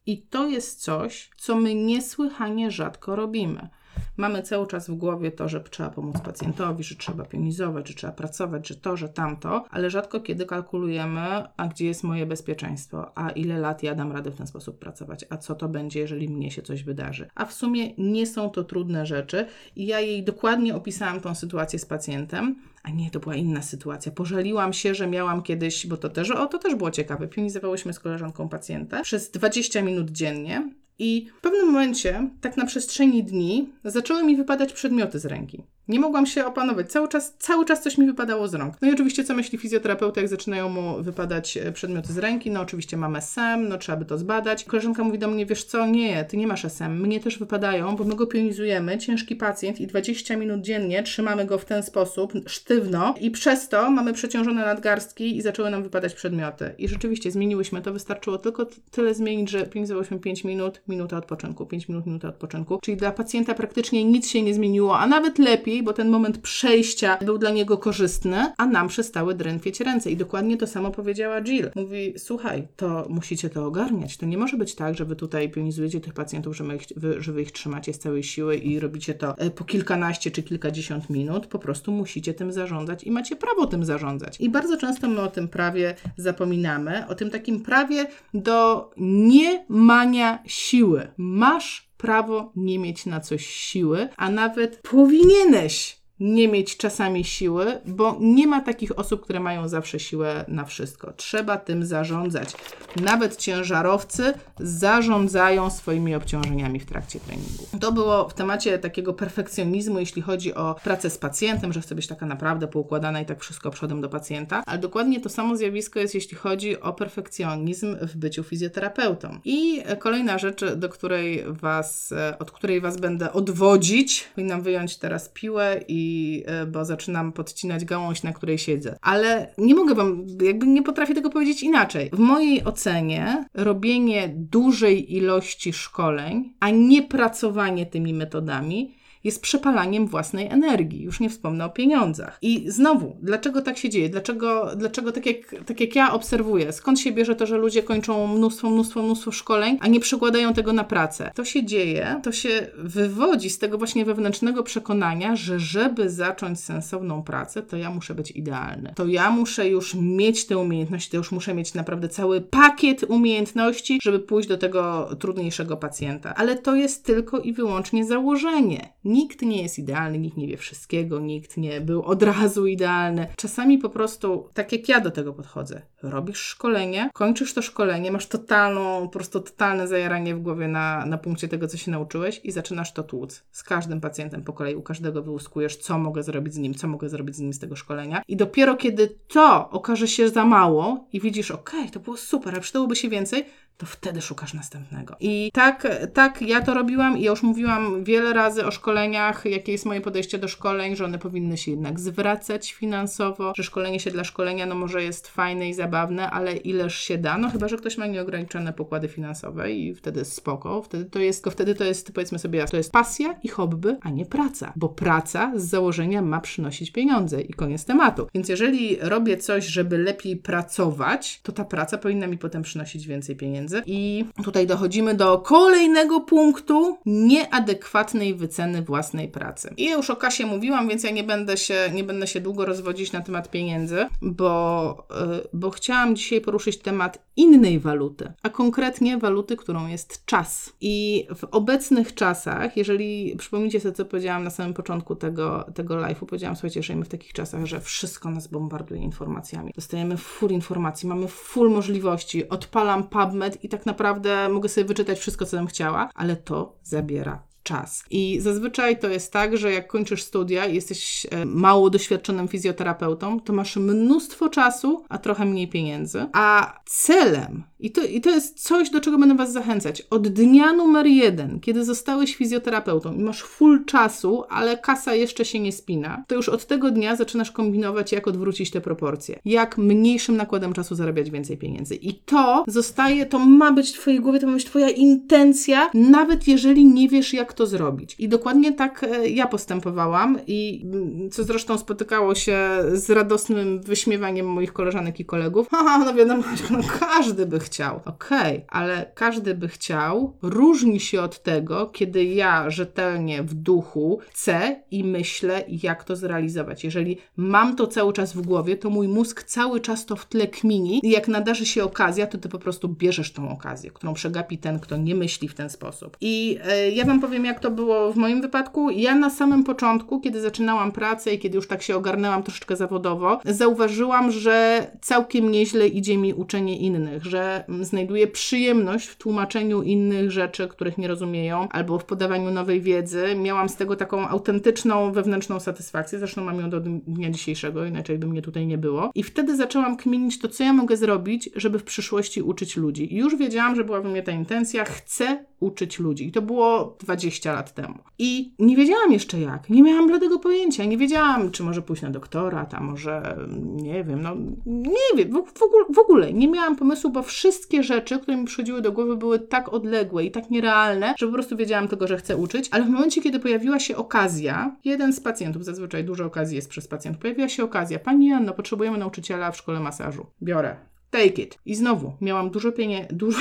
I to jest coś, co my niesłychanie rzadko robimy. Mamy cały czas w głowie to, że trzeba pomóc pacjentowi, że trzeba pionizować, że trzeba pracować, że to, że tamto, ale rzadko kiedy kalkulujemy, a gdzie jest moje bezpieczeństwo, a ile lat ja dam radę w ten sposób pracować, a co to będzie, jeżeli mnie się coś wydarzy. A w sumie nie są to trudne rzeczy i ja jej dokładnie opisałam tą sytuację z pacjentem, a nie, to była inna sytuacja. Pożaliłam się, że miałam kiedyś, bo to też, o, to też było ciekawe. Pionizowałyśmy z koleżanką pacjenta przez 20 minut dziennie i w pewnym momencie, tak na przestrzeni dni, zaczęły mi wypadać przedmioty z ręki. Nie mogłam się opanować. Cały czas, cały czas coś mi wypadało z rąk. No i oczywiście, co myśli fizjoterapeuta, jak zaczynają mu wypadać e, przedmioty z ręki? No oczywiście mam SM, no trzeba by to zbadać. Koleżanka mówi do mnie, wiesz co, nie, ty nie masz SM, mnie też wypadają, bo my go pionizujemy, ciężki pacjent i 20 minut dziennie trzymamy go w ten sposób, sztywno i przez to mamy przeciążone nadgarstki i zaczęły nam wypadać przedmioty. I rzeczywiście zmieniłyśmy to, wystarczyło tylko tyle zmienić, że pionizowałyśmy 5 minut, minuta odpoczynku, 5 minut, minuta odpoczynku. Czyli dla pacjenta praktycznie nic się nie zmieniło, a nawet lepiej, bo ten moment przejścia był dla niego korzystny, a nam przestały drętwieć ręce. I dokładnie to samo powiedziała Jill. Mówi, słuchaj, to musicie to ogarniać. To nie może być tak, że wy tutaj pionizujecie tych pacjentów, że, ich, wy, że wy ich trzymacie z całej siły i robicie to e, po kilkanaście czy kilkadziesiąt minut. Po prostu musicie tym zarządzać i macie prawo tym zarządzać. I bardzo często my o tym prawie zapominamy, o tym takim prawie do niemania siły. Masz prawo nie mieć na coś siły, a nawet powinieneś nie mieć czasami siły, bo nie ma takich osób, które mają zawsze siłę na wszystko. Trzeba tym zarządzać. Nawet ciężarowcy zarządzają swoimi obciążeniami w trakcie treningu. To było w temacie takiego perfekcjonizmu, jeśli chodzi o pracę z pacjentem, że chce być taka naprawdę poukładana i tak wszystko przodem do pacjenta, ale dokładnie to samo zjawisko jest, jeśli chodzi o perfekcjonizm w byciu fizjoterapeutą. I kolejna rzecz, do której was, od której Was będę odwodzić, powinnam wyjąć teraz piłę i E, bo zaczynam podcinać gałąź, na której siedzę. Ale nie mogę Wam, jakby nie potrafię tego powiedzieć inaczej. W mojej ocenie robienie dużej ilości szkoleń, a nie pracowanie tymi metodami jest przepalaniem własnej energii. Już nie wspomnę o pieniądzach. I znowu, dlaczego tak się dzieje? Dlaczego, dlaczego tak, jak, tak jak ja obserwuję, skąd się bierze to, że ludzie kończą mnóstwo, mnóstwo, mnóstwo szkoleń, a nie przekładają tego na pracę? To się dzieje, to się wywodzi z tego właśnie wewnętrznego przekonania, że żeby zacząć sensowną pracę, to ja muszę być idealny. To ja muszę już mieć te umiejętności, to już muszę mieć naprawdę cały pakiet umiejętności, żeby pójść do tego trudniejszego pacjenta. Ale to jest tylko i wyłącznie założenie Nikt nie jest idealny, nikt nie wie wszystkiego, nikt nie był od razu idealny. Czasami po prostu, tak jak ja do tego podchodzę, robisz szkolenie, kończysz to szkolenie, masz totalną, po prostu totalne zajaranie w głowie na, na punkcie tego, co się nauczyłeś i zaczynasz to tłuc. Z każdym pacjentem po kolei, u każdego wyłuskujesz, co mogę zrobić z nim, co mogę zrobić z nim z tego szkolenia. I dopiero kiedy to okaże się za mało i widzisz, okej, okay, to było super, ale przydałoby się więcej, to wtedy szukasz następnego. I tak, tak ja to robiłam i ja już mówiłam wiele razy o szkoleniach, jakie jest moje podejście do szkoleń, że one powinny się jednak zwracać finansowo, że szkolenie się dla szkolenia no może jest fajne i zabawne, ale ileż się da, no chyba, że ktoś ma nieograniczone pokłady finansowe i wtedy spoko, wtedy to jest, wtedy to jest, powiedzmy sobie, to jest pasja i hobby, a nie praca, bo praca z założenia ma przynosić pieniądze i koniec tematu. Więc jeżeli robię coś, żeby lepiej pracować, to ta praca powinna mi potem przynosić więcej pieniędzy pieniędzy. I tutaj dochodzimy do kolejnego punktu nieadekwatnej wyceny własnej pracy. I ja już o kasie mówiłam, więc ja nie będę się, nie będę się długo rozwodzić na temat pieniędzy, bo, yy, bo chciałam dzisiaj poruszyć temat innej waluty, a konkretnie waluty, którą jest czas. I w obecnych czasach, jeżeli przypomnicie sobie, co powiedziałam na samym początku tego, tego live'u, powiedziałam, słuchajcie, żyjemy w takich czasach, że wszystko nas bombarduje informacjami. Dostajemy full informacji, mamy full możliwości. Odpalam PubMed i tak naprawdę mogę sobie wyczytać wszystko, co bym chciała, ale to zabiera czas. I zazwyczaj to jest tak, że jak kończysz studia i jesteś e, mało doświadczonym fizjoterapeutą, to masz mnóstwo czasu, a trochę mniej pieniędzy. A celem, i to, i to jest coś, do czego będę Was zachęcać, od dnia numer jeden, kiedy zostałeś fizjoterapeutą i masz full czasu, ale kasa jeszcze się nie spina, to już od tego dnia zaczynasz kombinować, jak odwrócić te proporcje. Jak mniejszym nakładem czasu zarabiać więcej pieniędzy. I to zostaje, to ma być w Twojej głowie, to ma być Twoja intencja, nawet jeżeli nie wiesz, jak to zrobić. I dokładnie tak e, ja postępowałam i mm, co zresztą spotykało się z radosnym wyśmiewaniem moich koleżanek i kolegów. Haha, no wiadomo, no każdy by chciał. Okej, okay, ale każdy by chciał różni się od tego, kiedy ja rzetelnie w duchu chcę i myślę, jak to zrealizować. Jeżeli mam to cały czas w głowie, to mój mózg cały czas to w tle kmini i jak nadarzy się okazja, to ty po prostu bierzesz tą okazję, którą przegapi ten, kto nie myśli w ten sposób. I e, ja Wam powiem, jak to było w moim wypadku. Ja na samym początku, kiedy zaczynałam pracę i kiedy już tak się ogarnęłam troszeczkę zawodowo, zauważyłam, że całkiem nieźle idzie mi uczenie innych, że znajduję przyjemność w tłumaczeniu innych rzeczy, których nie rozumieją, albo w podawaniu nowej wiedzy. Miałam z tego taką autentyczną, wewnętrzną satysfakcję, zresztą mam ją do dnia dzisiejszego, inaczej by mnie tutaj nie było. I wtedy zaczęłam kminić to, co ja mogę zrobić, żeby w przyszłości uczyć ludzi. I już wiedziałam, że była we mnie ta intencja, chcę uczyć ludzi. I to było 20 lat temu. I nie wiedziałam jeszcze jak. Nie miałam bladego pojęcia. Nie wiedziałam, czy może pójść na doktorat, a może nie wiem, no nie wiem, w, w, ogóle, w ogóle nie miałam pomysłu, bo wszystkie rzeczy, które mi przychodziły do głowy, były tak odległe i tak nierealne, że po prostu wiedziałam tego, że chcę uczyć. Ale w momencie, kiedy pojawiła się okazja, jeden z pacjentów, zazwyczaj dużo okazji jest przez pacjentów, pojawiła się okazja, pani Anno, potrzebujemy nauczyciela w szkole masażu. Biorę. Take it. I znowu, miałam dużo pieniędzy, dużo,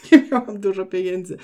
nie miałam dużo pieniędzy.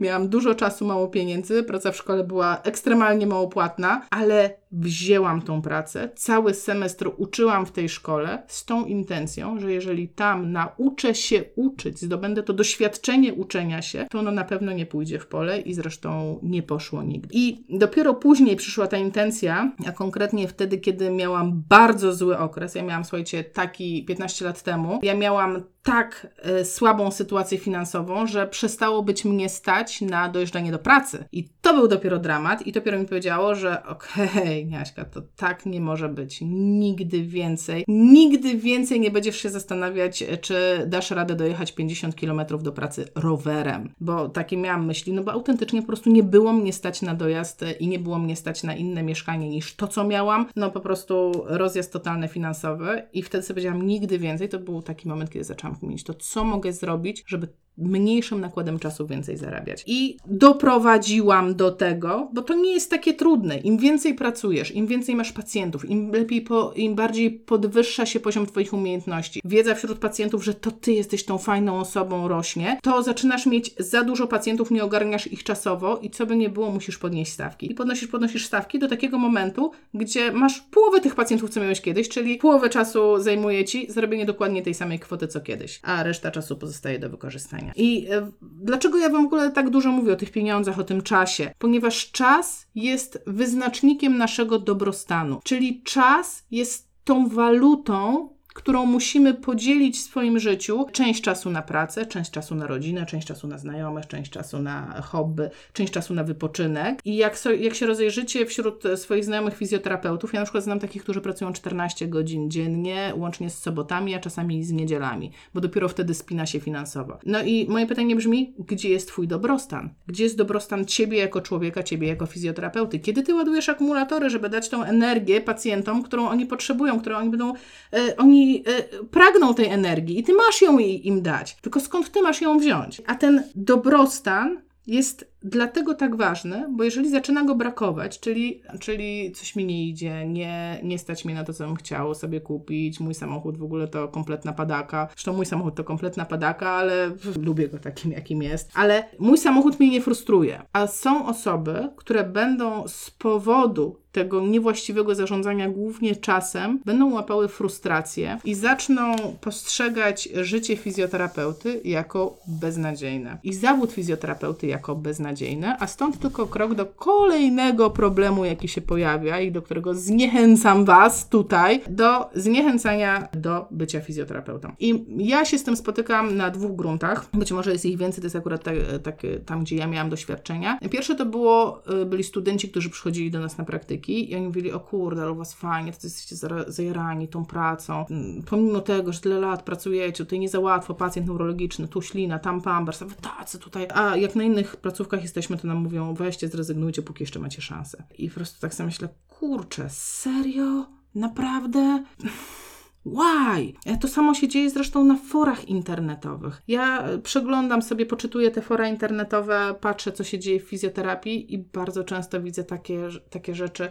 Miałam dużo czasu, mało pieniędzy. Praca w szkole była ekstremalnie mało płatna, ale wzięłam tą pracę. Cały semestr uczyłam w tej szkole z tą intencją, że jeżeli tam nauczę się uczyć, zdobędę to doświadczenie uczenia się, to ono na pewno nie pójdzie w pole i zresztą nie poszło nigdy. I dopiero później przyszła ta intencja, a konkretnie wtedy, kiedy miałam bardzo zły okres. Ja miałam, słuchajcie, taki 15 lat temu. Ja miałam tak y, słabą sytuację finansową, że przestało być mnie stać na dojeżdżanie do pracy. I to był dopiero dramat i dopiero mi powiedziało, że okej, okay, Jaśka, to tak nie może być. Nigdy więcej, nigdy więcej nie będziesz się zastanawiać, czy dasz radę dojechać 50 km do pracy rowerem, bo takie miałam myśli, no bo autentycznie po prostu nie było mnie stać na dojazd i nie było mnie stać na inne mieszkanie niż to, co miałam. No po prostu rozjazd totalny finansowy i wtedy sobie powiedziałam, nigdy więcej. To był taki moment, kiedy zaczęłam kminić to, co mogę zrobić, żeby mniejszym nakładem czasu więcej zarabiać. I doprowadziłam do tego, bo to nie jest takie trudne. Im więcej pracujesz, im więcej masz pacjentów, im lepiej, po, im bardziej podwyższa się poziom Twoich umiejętności, wiedza wśród pacjentów, że to Ty jesteś tą fajną osobą rośnie, to zaczynasz mieć za dużo pacjentów, nie ogarniasz ich czasowo i co by nie było, musisz podnieść stawki. I podnosisz, podnosisz stawki do takiego momentu, gdzie masz połowę tych pacjentów, co miałeś kiedyś, czyli połowę czasu zajmuje Ci zrobienie dokładnie tej samej kwoty, co kiedyś, a reszta czasu pozostaje do wykorzystania. I e, dlaczego ja Wam w ogóle tak dużo mówię o tych pieniądzach, o tym czasie? Ponieważ czas jest wyznacznikiem naszego dobrostanu, czyli czas jest tą walutą, którą musimy podzielić w swoim życiu. Część czasu na pracę, część czasu na rodzinę, część czasu na znajomych, część czasu na hobby, część czasu na wypoczynek. I jak, so, jak się rozejrzycie wśród swoich znajomych fizjoterapeutów, ja na przykład znam takich, którzy pracują 14 godzin dziennie, łącznie z sobotami, a czasami z niedzielami, bo dopiero wtedy spina się finansowo. No i moje pytanie brzmi, gdzie jest Twój dobrostan? Gdzie jest dobrostan Ciebie jako człowieka, Ciebie jako fizjoterapeuty? Kiedy Ty ładujesz akumulatory, żeby dać tą energię pacjentom, którą oni potrzebują, którą oni będą, e, oni y, pragną tej energii i ty masz ją im dać. Tylko skąd ty masz ją wziąć? A ten dobrostan jest dlatego tak ważny, bo jeżeli zaczyna go brakować, czyli, czyli coś mi nie idzie, nie, nie stać mnie na to, co bym chciał sobie kupić, mój samochód w ogóle to kompletna padaka, zresztą mój samochód to kompletna padaka, ale lubię go takim, jakim jest, ale mój samochód mnie nie frustruje, a są osoby, które będą z powodu tego niewłaściwego zarządzania głównie czasem, będą łapały frustrację i zaczną postrzegać życie fizjoterapeuty jako beznadziejne i zawód fizjoterapeuty jako beznadziejne, a stąd tylko krok do kolejnego problemu, jaki się pojawia i do którego zniechęcam Was tutaj, do zniechęcania do bycia fizjoterapeutą. I ja się z tym spotykam na dwóch gruntach. Być może jest ich więcej, to jest akurat tak, tak, tam, gdzie ja miałam doświadczenia. Pierwsze to było, y, byli studenci, którzy przychodzili do nas na praktyki i oni mówili, o kurde, ale u Was fajnie, to jesteście zajarani tą pracą. Mm, pomimo tego, że tyle lat pracujecie, tutaj nie za łatwo, pacjent neurologiczny, tu ślina, tam pambers, a wy tacy tutaj. A jak na innych placówkach jesteśmy, to nam mówią, weźcie, zrezygnujcie, póki jeszcze macie szansę. I po prostu tak sobie myślę, kurczę, serio? Naprawdę? Why? E, to samo się dzieje zresztą na forach internetowych. Ja przeglądam sobie, poczytuję te fora internetowe, patrzę, co się dzieje w fizjoterapii i bardzo często widzę takie, takie rzeczy e,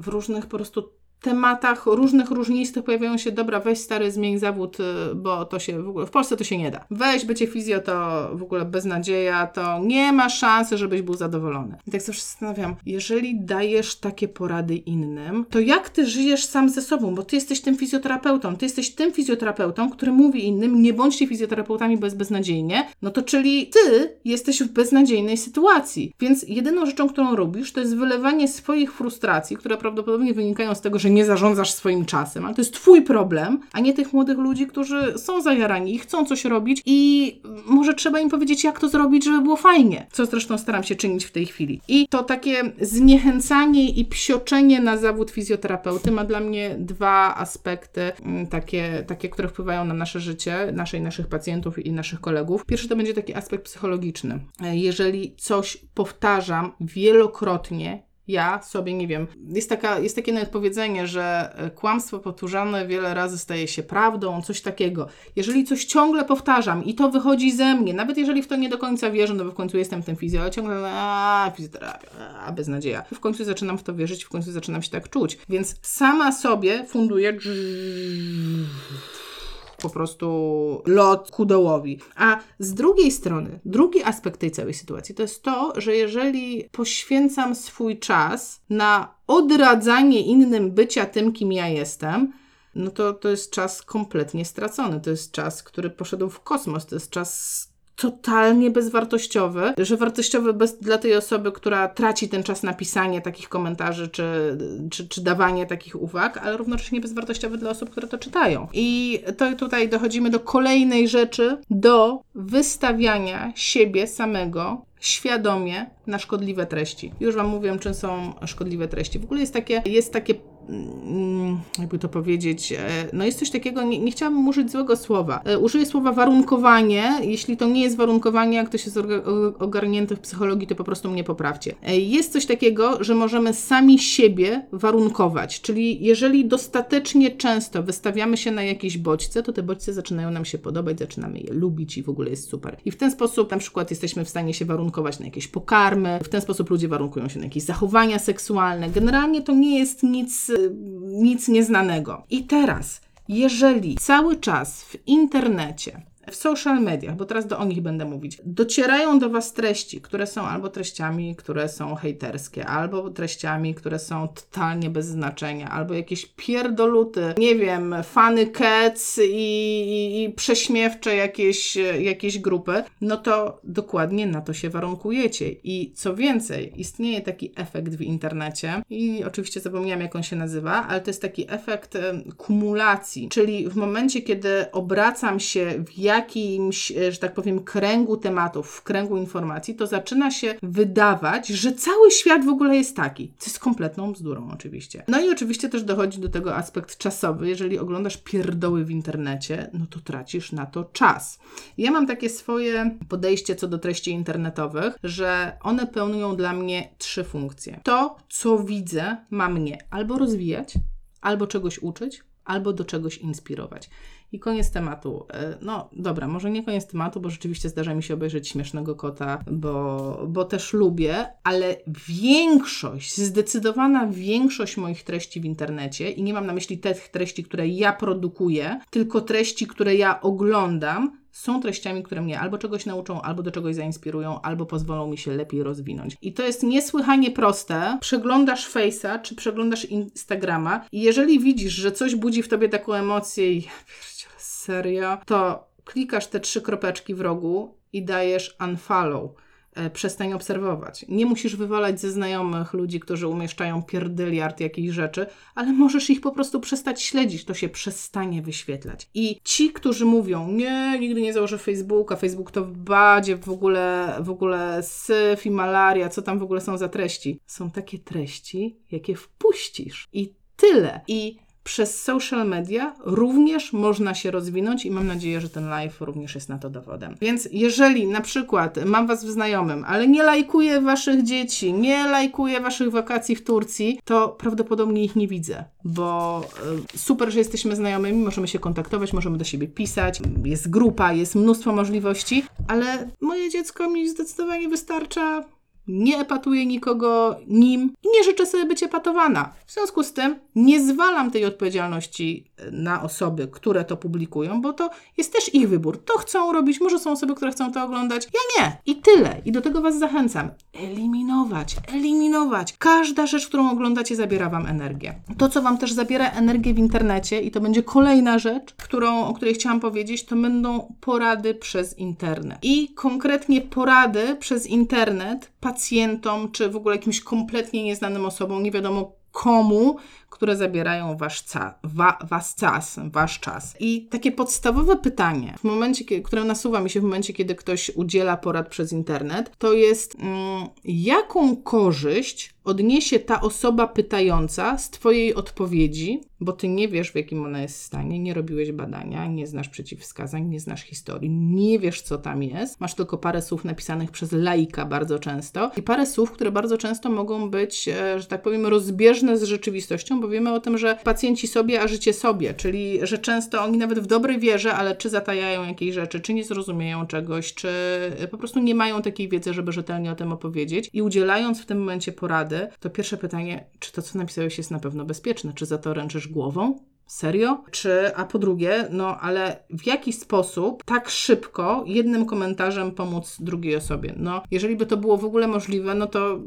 w różnych po prostu tematach różnych różnistych pojawiają się, dobra, weź stary, zmień zawód, y, bo to się w ogóle, w Polsce to się nie da. Weź bycie fizjo, to w ogóle beznadzieja, to nie ma szansy, żebyś był zadowolony. I tak sobie zastanawiam, jeżeli dajesz takie porady innym, to jak ty żyjesz sam ze sobą, bo ty jesteś tym fizjoterapeutą, ty jesteś tym fizjoterapeutą, który mówi innym, nie bądźcie fizjoterapeutami, bo jest beznadziejnie, no to czyli ty jesteś w beznadziejnej sytuacji. Więc jedyną rzeczą, którą robisz, to jest wylewanie swoich frustracji, które prawdopodobnie wynikają z tego, że nie zarządzasz swoim czasem, ale to jest Twój problem, a nie tych młodych ludzi, którzy są zajarani i chcą coś robić i może trzeba im powiedzieć, jak to zrobić, żeby było fajnie, co zresztą staram się czynić w tej chwili. I to takie zniechęcanie i psioczenie na zawód fizjoterapeuty ma dla mnie dwa aspekty, mm, takie, takie które wpływają na nasze życie, nasze i naszych pacjentów i naszych kolegów. Pierwszy to będzie taki aspekt psychologiczny. Jeżeli coś powtarzam wielokrotnie, ja sobie nie wiem. Jest, taka, jest takie nawet powiedzenie, że e, kłamstwo powtórzane wiele razy staje się prawdą, coś takiego. Jeżeli coś ciągle powtarzam i to wychodzi ze mnie, nawet jeżeli w to nie do końca wierzę, no bo w końcu jestem tym fizjo, ale ciągle a fizjoterapia, a beznadzieja. W końcu zaczynam w to wierzyć, w końcu zaczynam się tak czuć. Więc sama sobie funduję po prostu lot ku dołowi. A z drugiej strony, drugi aspekt tej całej sytuacji to jest to, że jeżeli poświęcam swój czas na odradzanie innym bycia tym, kim ja jestem, no to to jest czas kompletnie stracony. To jest czas, który poszedł w kosmos. To jest czas totalnie bezwartościowy, że wartościowy bez, dla tej osoby, która traci ten czas na pisanie takich komentarzy czy, czy, czy dawanie takich uwag, ale równocześnie bezwartościowy dla osób, które to czytają. I to tutaj dochodzimy do kolejnej rzeczy, do wystawiania siebie samego świadomie na szkodliwe treści. Już Wam mówię, czym są szkodliwe treści. W ogóle jest takie, jest takie jakby to powiedzieć, e, no jest coś takiego, nie, nie chciałabym użyć złego słowa. E, użyję słowa warunkowanie. Jeśli to nie jest warunkowanie, jak ktoś jest ogarnięty w psychologii, to po prostu mnie poprawcie. E, jest coś takiego, że możemy sami siebie warunkować, czyli jeżeli dostatecznie często wystawiamy się na jakieś bodźce, to te bodźce zaczynają nam się podobać, zaczynamy je lubić i w ogóle jest super. I w ten sposób na przykład jesteśmy w stanie się warunkować na jakieś pokarmy, w ten sposób ludzie warunkują się na jakieś zachowania seksualne. Generalnie to nie jest nic nic nieznanego. I teraz, jeżeli cały czas w internecie w social mediach, bo teraz do o nich będę mówić, docierają do Was treści, które są albo treściami, które są hejterskie, albo treściami, które są totalnie bez znaczenia, albo jakieś pierdoluty, nie wiem, fany cats i, i, i prześmiewcze jakieś, jakieś grupy, no to dokładnie na to się warunkujecie. I co więcej, istnieje taki efekt w internecie i oczywiście zapomniałam, jak on się nazywa, ale to jest taki efekt kumulacji, czyli w momencie, kiedy obracam się w jakimś, e, że tak powiem, kręgu tematów, w kręgu informacji, to zaczyna się wydawać, że cały świat w ogóle jest taki. Co jest kompletną bzdurą oczywiście. No i oczywiście też dochodzi do tego aspekt czasowy. Jeżeli oglądasz pierdoły w internecie, no to tracisz na to czas. Ja mam takie swoje podejście co do treści internetowych, że one pełnią dla mnie trzy funkcje. To, co widzę, ma mnie albo rozwijać, albo czegoś uczyć, albo do czegoś inspirować. I koniec tematu. E, no dobra, może nie koniec tematu, bo rzeczywiście zdarza mi się obejrzeć śmiesznego kota, bo, bo też lubię, ale większość, zdecydowana większość moich treści w internecie, i nie mam na myśli tych treści, które ja produkuję, tylko treści, które ja oglądam, są treściami, które mnie albo czegoś nauczą, albo do czegoś zainspirują, albo pozwolą mi się lepiej rozwinąć. I to jest niesłychanie proste. Przeglądasz Face'a, czy przeglądasz Instagrama i jeżeli widzisz, że coś budzi w tobie taką emocję i ja serio, to klikasz te trzy kropeczki w rogu i dajesz unfollow e, przestań obserwować. Nie musisz wywalać ze znajomych ludzi, którzy umieszczają pierdyliard jakichś rzeczy, ale możesz ich po prostu przestać śledzić. To się przestanie wyświetlać. I ci, którzy mówią, nie, nigdy nie założę Facebooka, Facebook to badzie, w ogóle, w ogóle syf i malaria, co tam w ogóle są za treści. Są takie treści, jakie wpuścisz. I tyle. I przez social media również można się rozwinąć i mam nadzieję, że ten live również jest na to dowodem. Więc jeżeli na przykład mam Was w znajomym, ale nie lajkuję Waszych dzieci, nie lajkuję Waszych wakacji w Turcji, to prawdopodobnie ich nie widzę, bo y, super, że jesteśmy znajomymi, możemy się kontaktować, możemy do siebie pisać, jest grupa, jest mnóstwo możliwości, ale moje dziecko mi zdecydowanie wystarcza nie epatuję nikogo nim i nie życzę sobie być epatowana. W związku z tym nie zwalam tej odpowiedzialności na osoby, które to publikują, bo to jest też ich wybór. To chcą robić, może są osoby, które chcą to oglądać, ja nie. I tyle. I do tego Was zachęcam. Eliminować, eliminować. Każda rzecz, którą oglądacie, zabiera Wam energię. To, co Wam też zabiera energię w internecie, i to będzie kolejna rzecz, którą, o której chciałam powiedzieć, to będą porady przez internet. I konkretnie porady przez internet pacjentom, czy w ogóle jakimś kompletnie nieznanym osobom, nie wiadomo komu, które zabierają wasz, ca, wa, was czas, wasz czas. I takie podstawowe pytanie, w momencie, które nasuwa mi się w momencie, kiedy ktoś udziela porad przez internet, to jest mm, jaką korzyść odniesie ta osoba pytająca z Twojej odpowiedzi, bo Ty nie wiesz, w jakim ona jest stanie, nie robiłeś badania, nie znasz przeciwwskazań, nie znasz historii, nie wiesz, co tam jest. Masz tylko parę słów napisanych przez laika bardzo często i parę słów, które bardzo często mogą być, e, że tak powiem, rozbieżne z rzeczywistością, bo wiemy o tym, że pacjenci sobie, a życie sobie, czyli że często oni nawet w dobrej wierze, ale czy zatajają jakieś rzeczy, czy nie zrozumieją czegoś, czy po prostu nie mają takiej wiedzy, żeby rzetelnie o tym opowiedzieć i udzielając w tym momencie porady, to pierwsze pytanie, czy to, co napisałeś jest na pewno bezpieczne, czy za to ręczysz głową? Serio? Czy, a po drugie, no ale w jaki sposób tak szybko jednym komentarzem pomóc drugiej osobie? No, jeżeli by to było w ogóle możliwe, no to,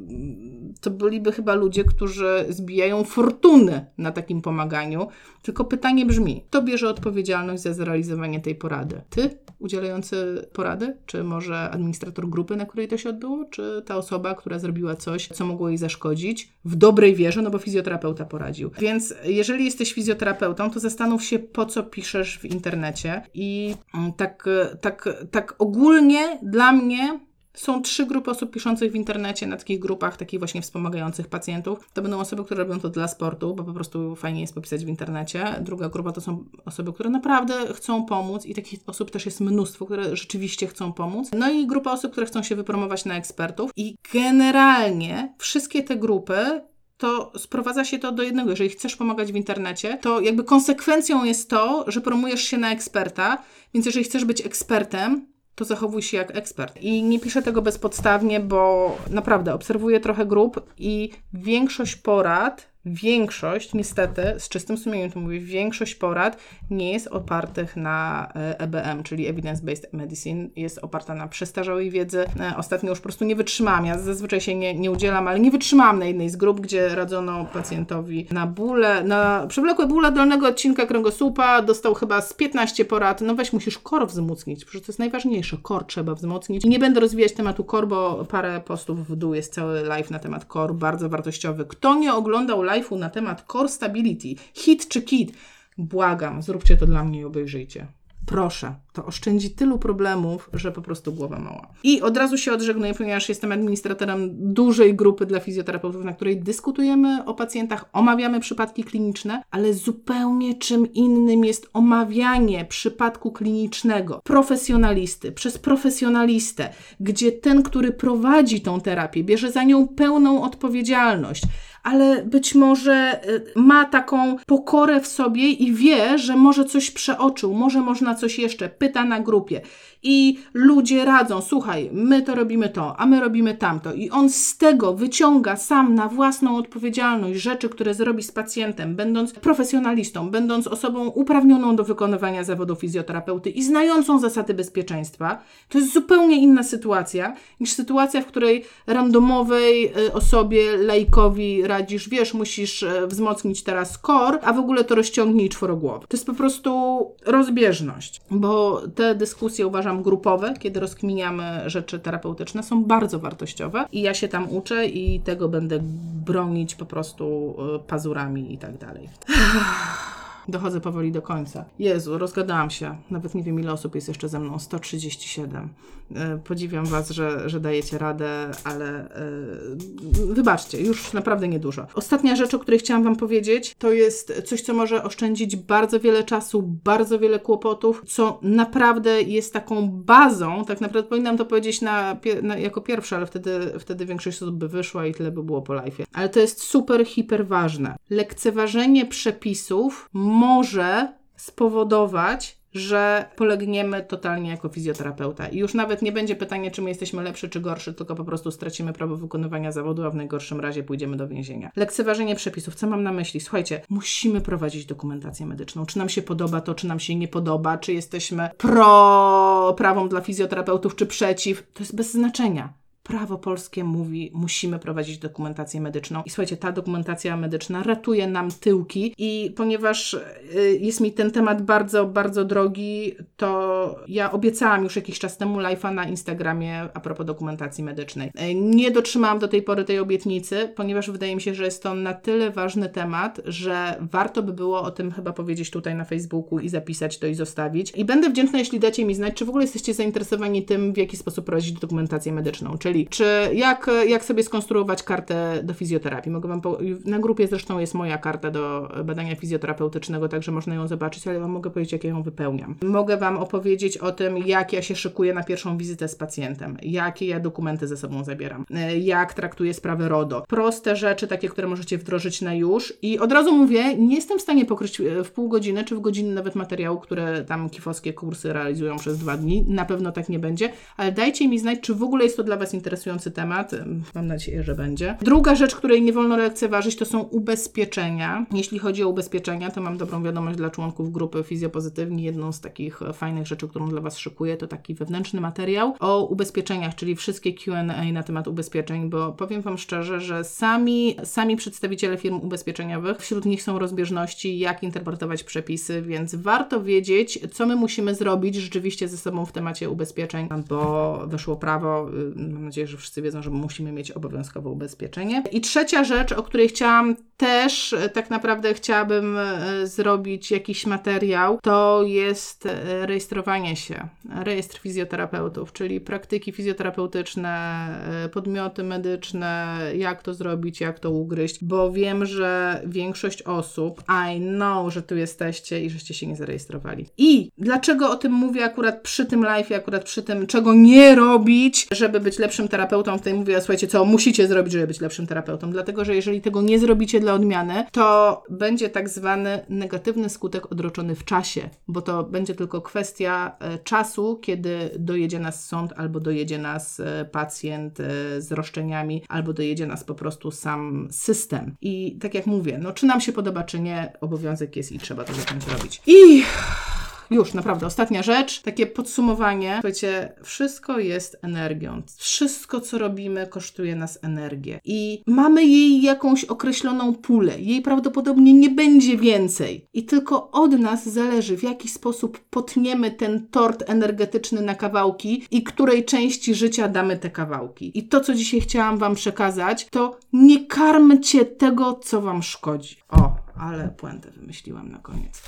to byliby chyba ludzie, którzy zbijają fortuny na takim pomaganiu. Tylko pytanie brzmi, kto bierze odpowiedzialność za zrealizowanie tej porady? Ty, udzielający porady? Czy może administrator grupy, na której to się odbyło? Czy ta osoba, która zrobiła coś, co mogło jej zaszkodzić? W dobrej wierze, no bo fizjoterapeuta poradził. Więc jeżeli jesteś fizjoterapeutą, to zastanów się, po co piszesz w internecie. I mm, tak, tak, tak ogólnie dla mnie są trzy grupy osób piszących w internecie na takich grupach, takich właśnie wspomagających pacjentów. To będą osoby, które robią to dla sportu, bo po prostu fajnie jest popisać w internecie. Druga grupa to są osoby, które naprawdę chcą pomóc i takich osób też jest mnóstwo, które rzeczywiście chcą pomóc. No i grupa osób, które chcą się wypromować na ekspertów. I generalnie wszystkie te grupy to sprowadza się to do jednego. Jeżeli chcesz pomagać w internecie, to jakby konsekwencją jest to, że promujesz się na eksperta, więc jeżeli chcesz być ekspertem, to zachowuj się jak ekspert. I nie piszę tego bezpodstawnie, bo naprawdę obserwuję trochę grup i większość porad większość, niestety, z czystym sumieniem to mówię, większość porad nie jest opartych na EBM, e czyli Evidence-Based Medicine, jest oparta na przestarzałej wiedzy. E, ostatnio już po prostu nie wytrzymałam, ja zazwyczaj się nie, nie udzielam, ale nie wytrzymałam na jednej z grup, gdzie radzono pacjentowi na bóle, na przewlekłe bóle dolnego odcinka kręgosłupa, dostał chyba z 15 porad, no weź, musisz kor wzmocnić, przecież to jest najważniejsze, kor trzeba wzmocnić. Nie będę rozwijać tematu kor, bo parę postów w dół jest cały live na temat kor, bardzo wartościowy. Kto nie oglądał live live'u na temat Core Stability, hit czy kit, błagam, zróbcie to dla mnie i obejrzyjcie. Proszę, to oszczędzi tylu problemów, że po prostu głowa mała. I od razu się odżegnuję, ponieważ jestem administratorem dużej grupy dla fizjoterapeutów, na której dyskutujemy o pacjentach, omawiamy przypadki kliniczne, ale zupełnie czym innym jest omawianie przypadku klinicznego profesjonalisty przez profesjonalistę, gdzie ten, który prowadzi tą terapię, bierze za nią pełną odpowiedzialność, ale być może y, ma taką pokorę w sobie i wie, że może coś przeoczył, może można coś jeszcze, pyta na grupie. I ludzie radzą, słuchaj, my to robimy to, a my robimy tamto. I on z tego wyciąga sam na własną odpowiedzialność rzeczy, które zrobi z pacjentem, będąc profesjonalistą, będąc osobą uprawnioną do wykonywania zawodu fizjoterapeuty i znającą zasady bezpieczeństwa. To jest zupełnie inna sytuacja niż sytuacja, w której randomowej y, osobie, lejkowi radzisz, wiesz, musisz e, wzmocnić teraz core, a w ogóle to rozciągnij czworogłowy. To jest po prostu rozbieżność, bo te dyskusje uważam grupowe, kiedy rozkminiamy rzeczy terapeutyczne, są bardzo wartościowe i ja się tam uczę i tego będę bronić po prostu e, pazurami i tak dalej. Dochodzę powoli do końca. Jezu, rozgadałam się. Nawet nie wiem, ile osób jest jeszcze ze mną. 137. E, Podziwiam Was, że, że dajecie radę, ale e, wybaczcie, już naprawdę niedużo. Ostatnia rzecz, o której chciałam Wam powiedzieć, to jest coś, co może oszczędzić bardzo wiele czasu, bardzo wiele kłopotów, co naprawdę jest taką bazą. Tak naprawdę powinnam to powiedzieć na, na, jako pierwsze, ale wtedy, wtedy większość osób by wyszła i tyle by było po live. Ale to jest super, hiper ważne. Lekceważenie przepisów może spowodować, że polegniemy totalnie jako fizjoterapeuta. I już nawet nie będzie pytania, czy my jesteśmy lepszy czy gorszy, tylko po prostu stracimy prawo wykonywania zawodu, a w najgorszym razie pójdziemy do więzienia. Lekceważenie przepisów. Co mam na myśli? Słuchajcie, musimy prowadzić dokumentację medyczną. Czy nam się podoba to, czy nam się nie podoba, czy jesteśmy pro prawom dla fizjoterapeutów, czy przeciw. To jest bez znaczenia. Prawo polskie mówi, musimy prowadzić dokumentację medyczną. I słuchajcie, ta dokumentacja medyczna ratuje nam tyłki. I ponieważ y, jest mi ten temat bardzo, bardzo drogi, to ja obiecałam już jakiś czas temu live'a na Instagramie a propos dokumentacji medycznej. Y, Nie dotrzymałam do tej pory tej obietnicy, ponieważ wydaje mi się, że jest to na tyle ważny temat, że warto by było o tym chyba powiedzieć tutaj na Facebooku i zapisać to i zostawić. I będę wdzięczna, jeśli dacie mi znać, czy w ogóle jesteście zainteresowani tym, w jaki sposób prowadzić dokumentację medyczną, czyli czy jak, jak sobie skonstruować kartę do fizjoterapii. Mogę wam po, na grupie zresztą jest moja karta do badania fizjoterapeutycznego, także można ją zobaczyć, ale wam mogę powiedzieć, jak ja ją wypełniam. Mogę wam opowiedzieć o tym, jak ja się szykuję na pierwszą wizytę z pacjentem, jakie ja dokumenty ze sobą zabieram, e, jak traktuję sprawę RODO. Proste rzeczy, takie, które możecie wdrożyć na już. I od razu mówię, nie jestem w stanie pokryć e, w pół godziny, czy w godziny nawet materiału, które tam kifowskie kursy realizują przez dwa dni. Na pewno tak nie będzie, ale dajcie mi znać, czy w ogóle jest to dla Was interesujący temat. Mam nadzieję, że będzie. Druga rzecz, której nie wolno lekceważyć, to są ubezpieczenia. Jeśli chodzi o ubezpieczenia, to mam dobrą wiadomość dla członków grupy Fizjopozytywni. Jedną z takich e, fajnych rzeczy, którą dla Was szykuję, to taki wewnętrzny materiał o ubezpieczeniach, czyli wszystkie Q&A na temat ubezpieczeń, bo powiem Wam szczerze, że sami, sami przedstawiciele firm ubezpieczeniowych, wśród nich są rozbieżności, jak interpretować przepisy, więc warto wiedzieć, co my musimy zrobić rzeczywiście ze sobą w temacie ubezpieczeń, bo wyszło prawo, y, mam nadzieję, że wszyscy wiedzą, że musimy mieć obowiązkowe ubezpieczenie. I trzecia rzecz, o której chciałam też, e, tak naprawdę chciałabym e, zrobić jakiś materiał, to jest e, rejestrowanie się, rejestr fizjoterapeutów, czyli praktyki fizjoterapeutyczne, podmioty medyczne, jak to zrobić, jak to ugryźć, bo wiem, że większość osób, I know, że tu jesteście i żeście się nie zarejestrowali. I dlaczego o tym mówię akurat przy tym live, akurat przy tym, czego nie robić, żeby być lepszym terapeutą, tutaj mówię, słuchajcie, co musicie zrobić, żeby być lepszym terapeutą, dlatego, że jeżeli tego nie zrobicie dla odmiany, to będzie tak zwany negatywny skutek odroczony w czasie, bo to będzie tylko kwestia e, czasu, kiedy dojedzie nas sąd, albo dojedzie nas e, pacjent e, z roszczeniami, albo dojedzie nas po prostu sam system. I tak jak mówię, no czy nam się podoba, czy nie, obowiązek jest i trzeba to zacząć robić. I już, naprawdę, ostatnia rzecz, takie podsumowanie. Słuchajcie, wszystko jest energią. Wszystko, co robimy, kosztuje nas energię. I mamy jej jakąś określoną pulę. Jej prawdopodobnie nie będzie więcej. I tylko od nas zależy, w jaki sposób potniemy ten tort energetyczny na kawałki i której części życia damy te kawałki. I to, co dzisiaj chciałam Wam przekazać, to nie karmcie tego, co Wam szkodzi. O, ale puentę wymyśliłam na koniec.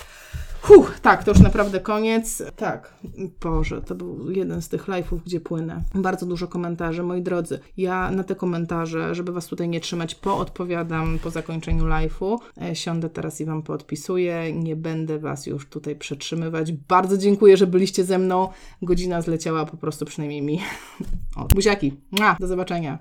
Huh, tak, to już naprawdę koniec. Tak, Boże, to był jeden z tych live'ów, gdzie płynę. Bardzo dużo komentarzy, moi drodzy. Ja na te komentarze, żeby Was tutaj nie trzymać, poodpowiadam po zakończeniu live'u. E, Siądę teraz i Wam poodpisuję. Nie będę Was już tutaj przetrzymywać. Bardzo dziękuję, że byliście ze mną. Godzina zleciała po prostu przynajmniej mi. O, buziaki. Mua, do zobaczenia.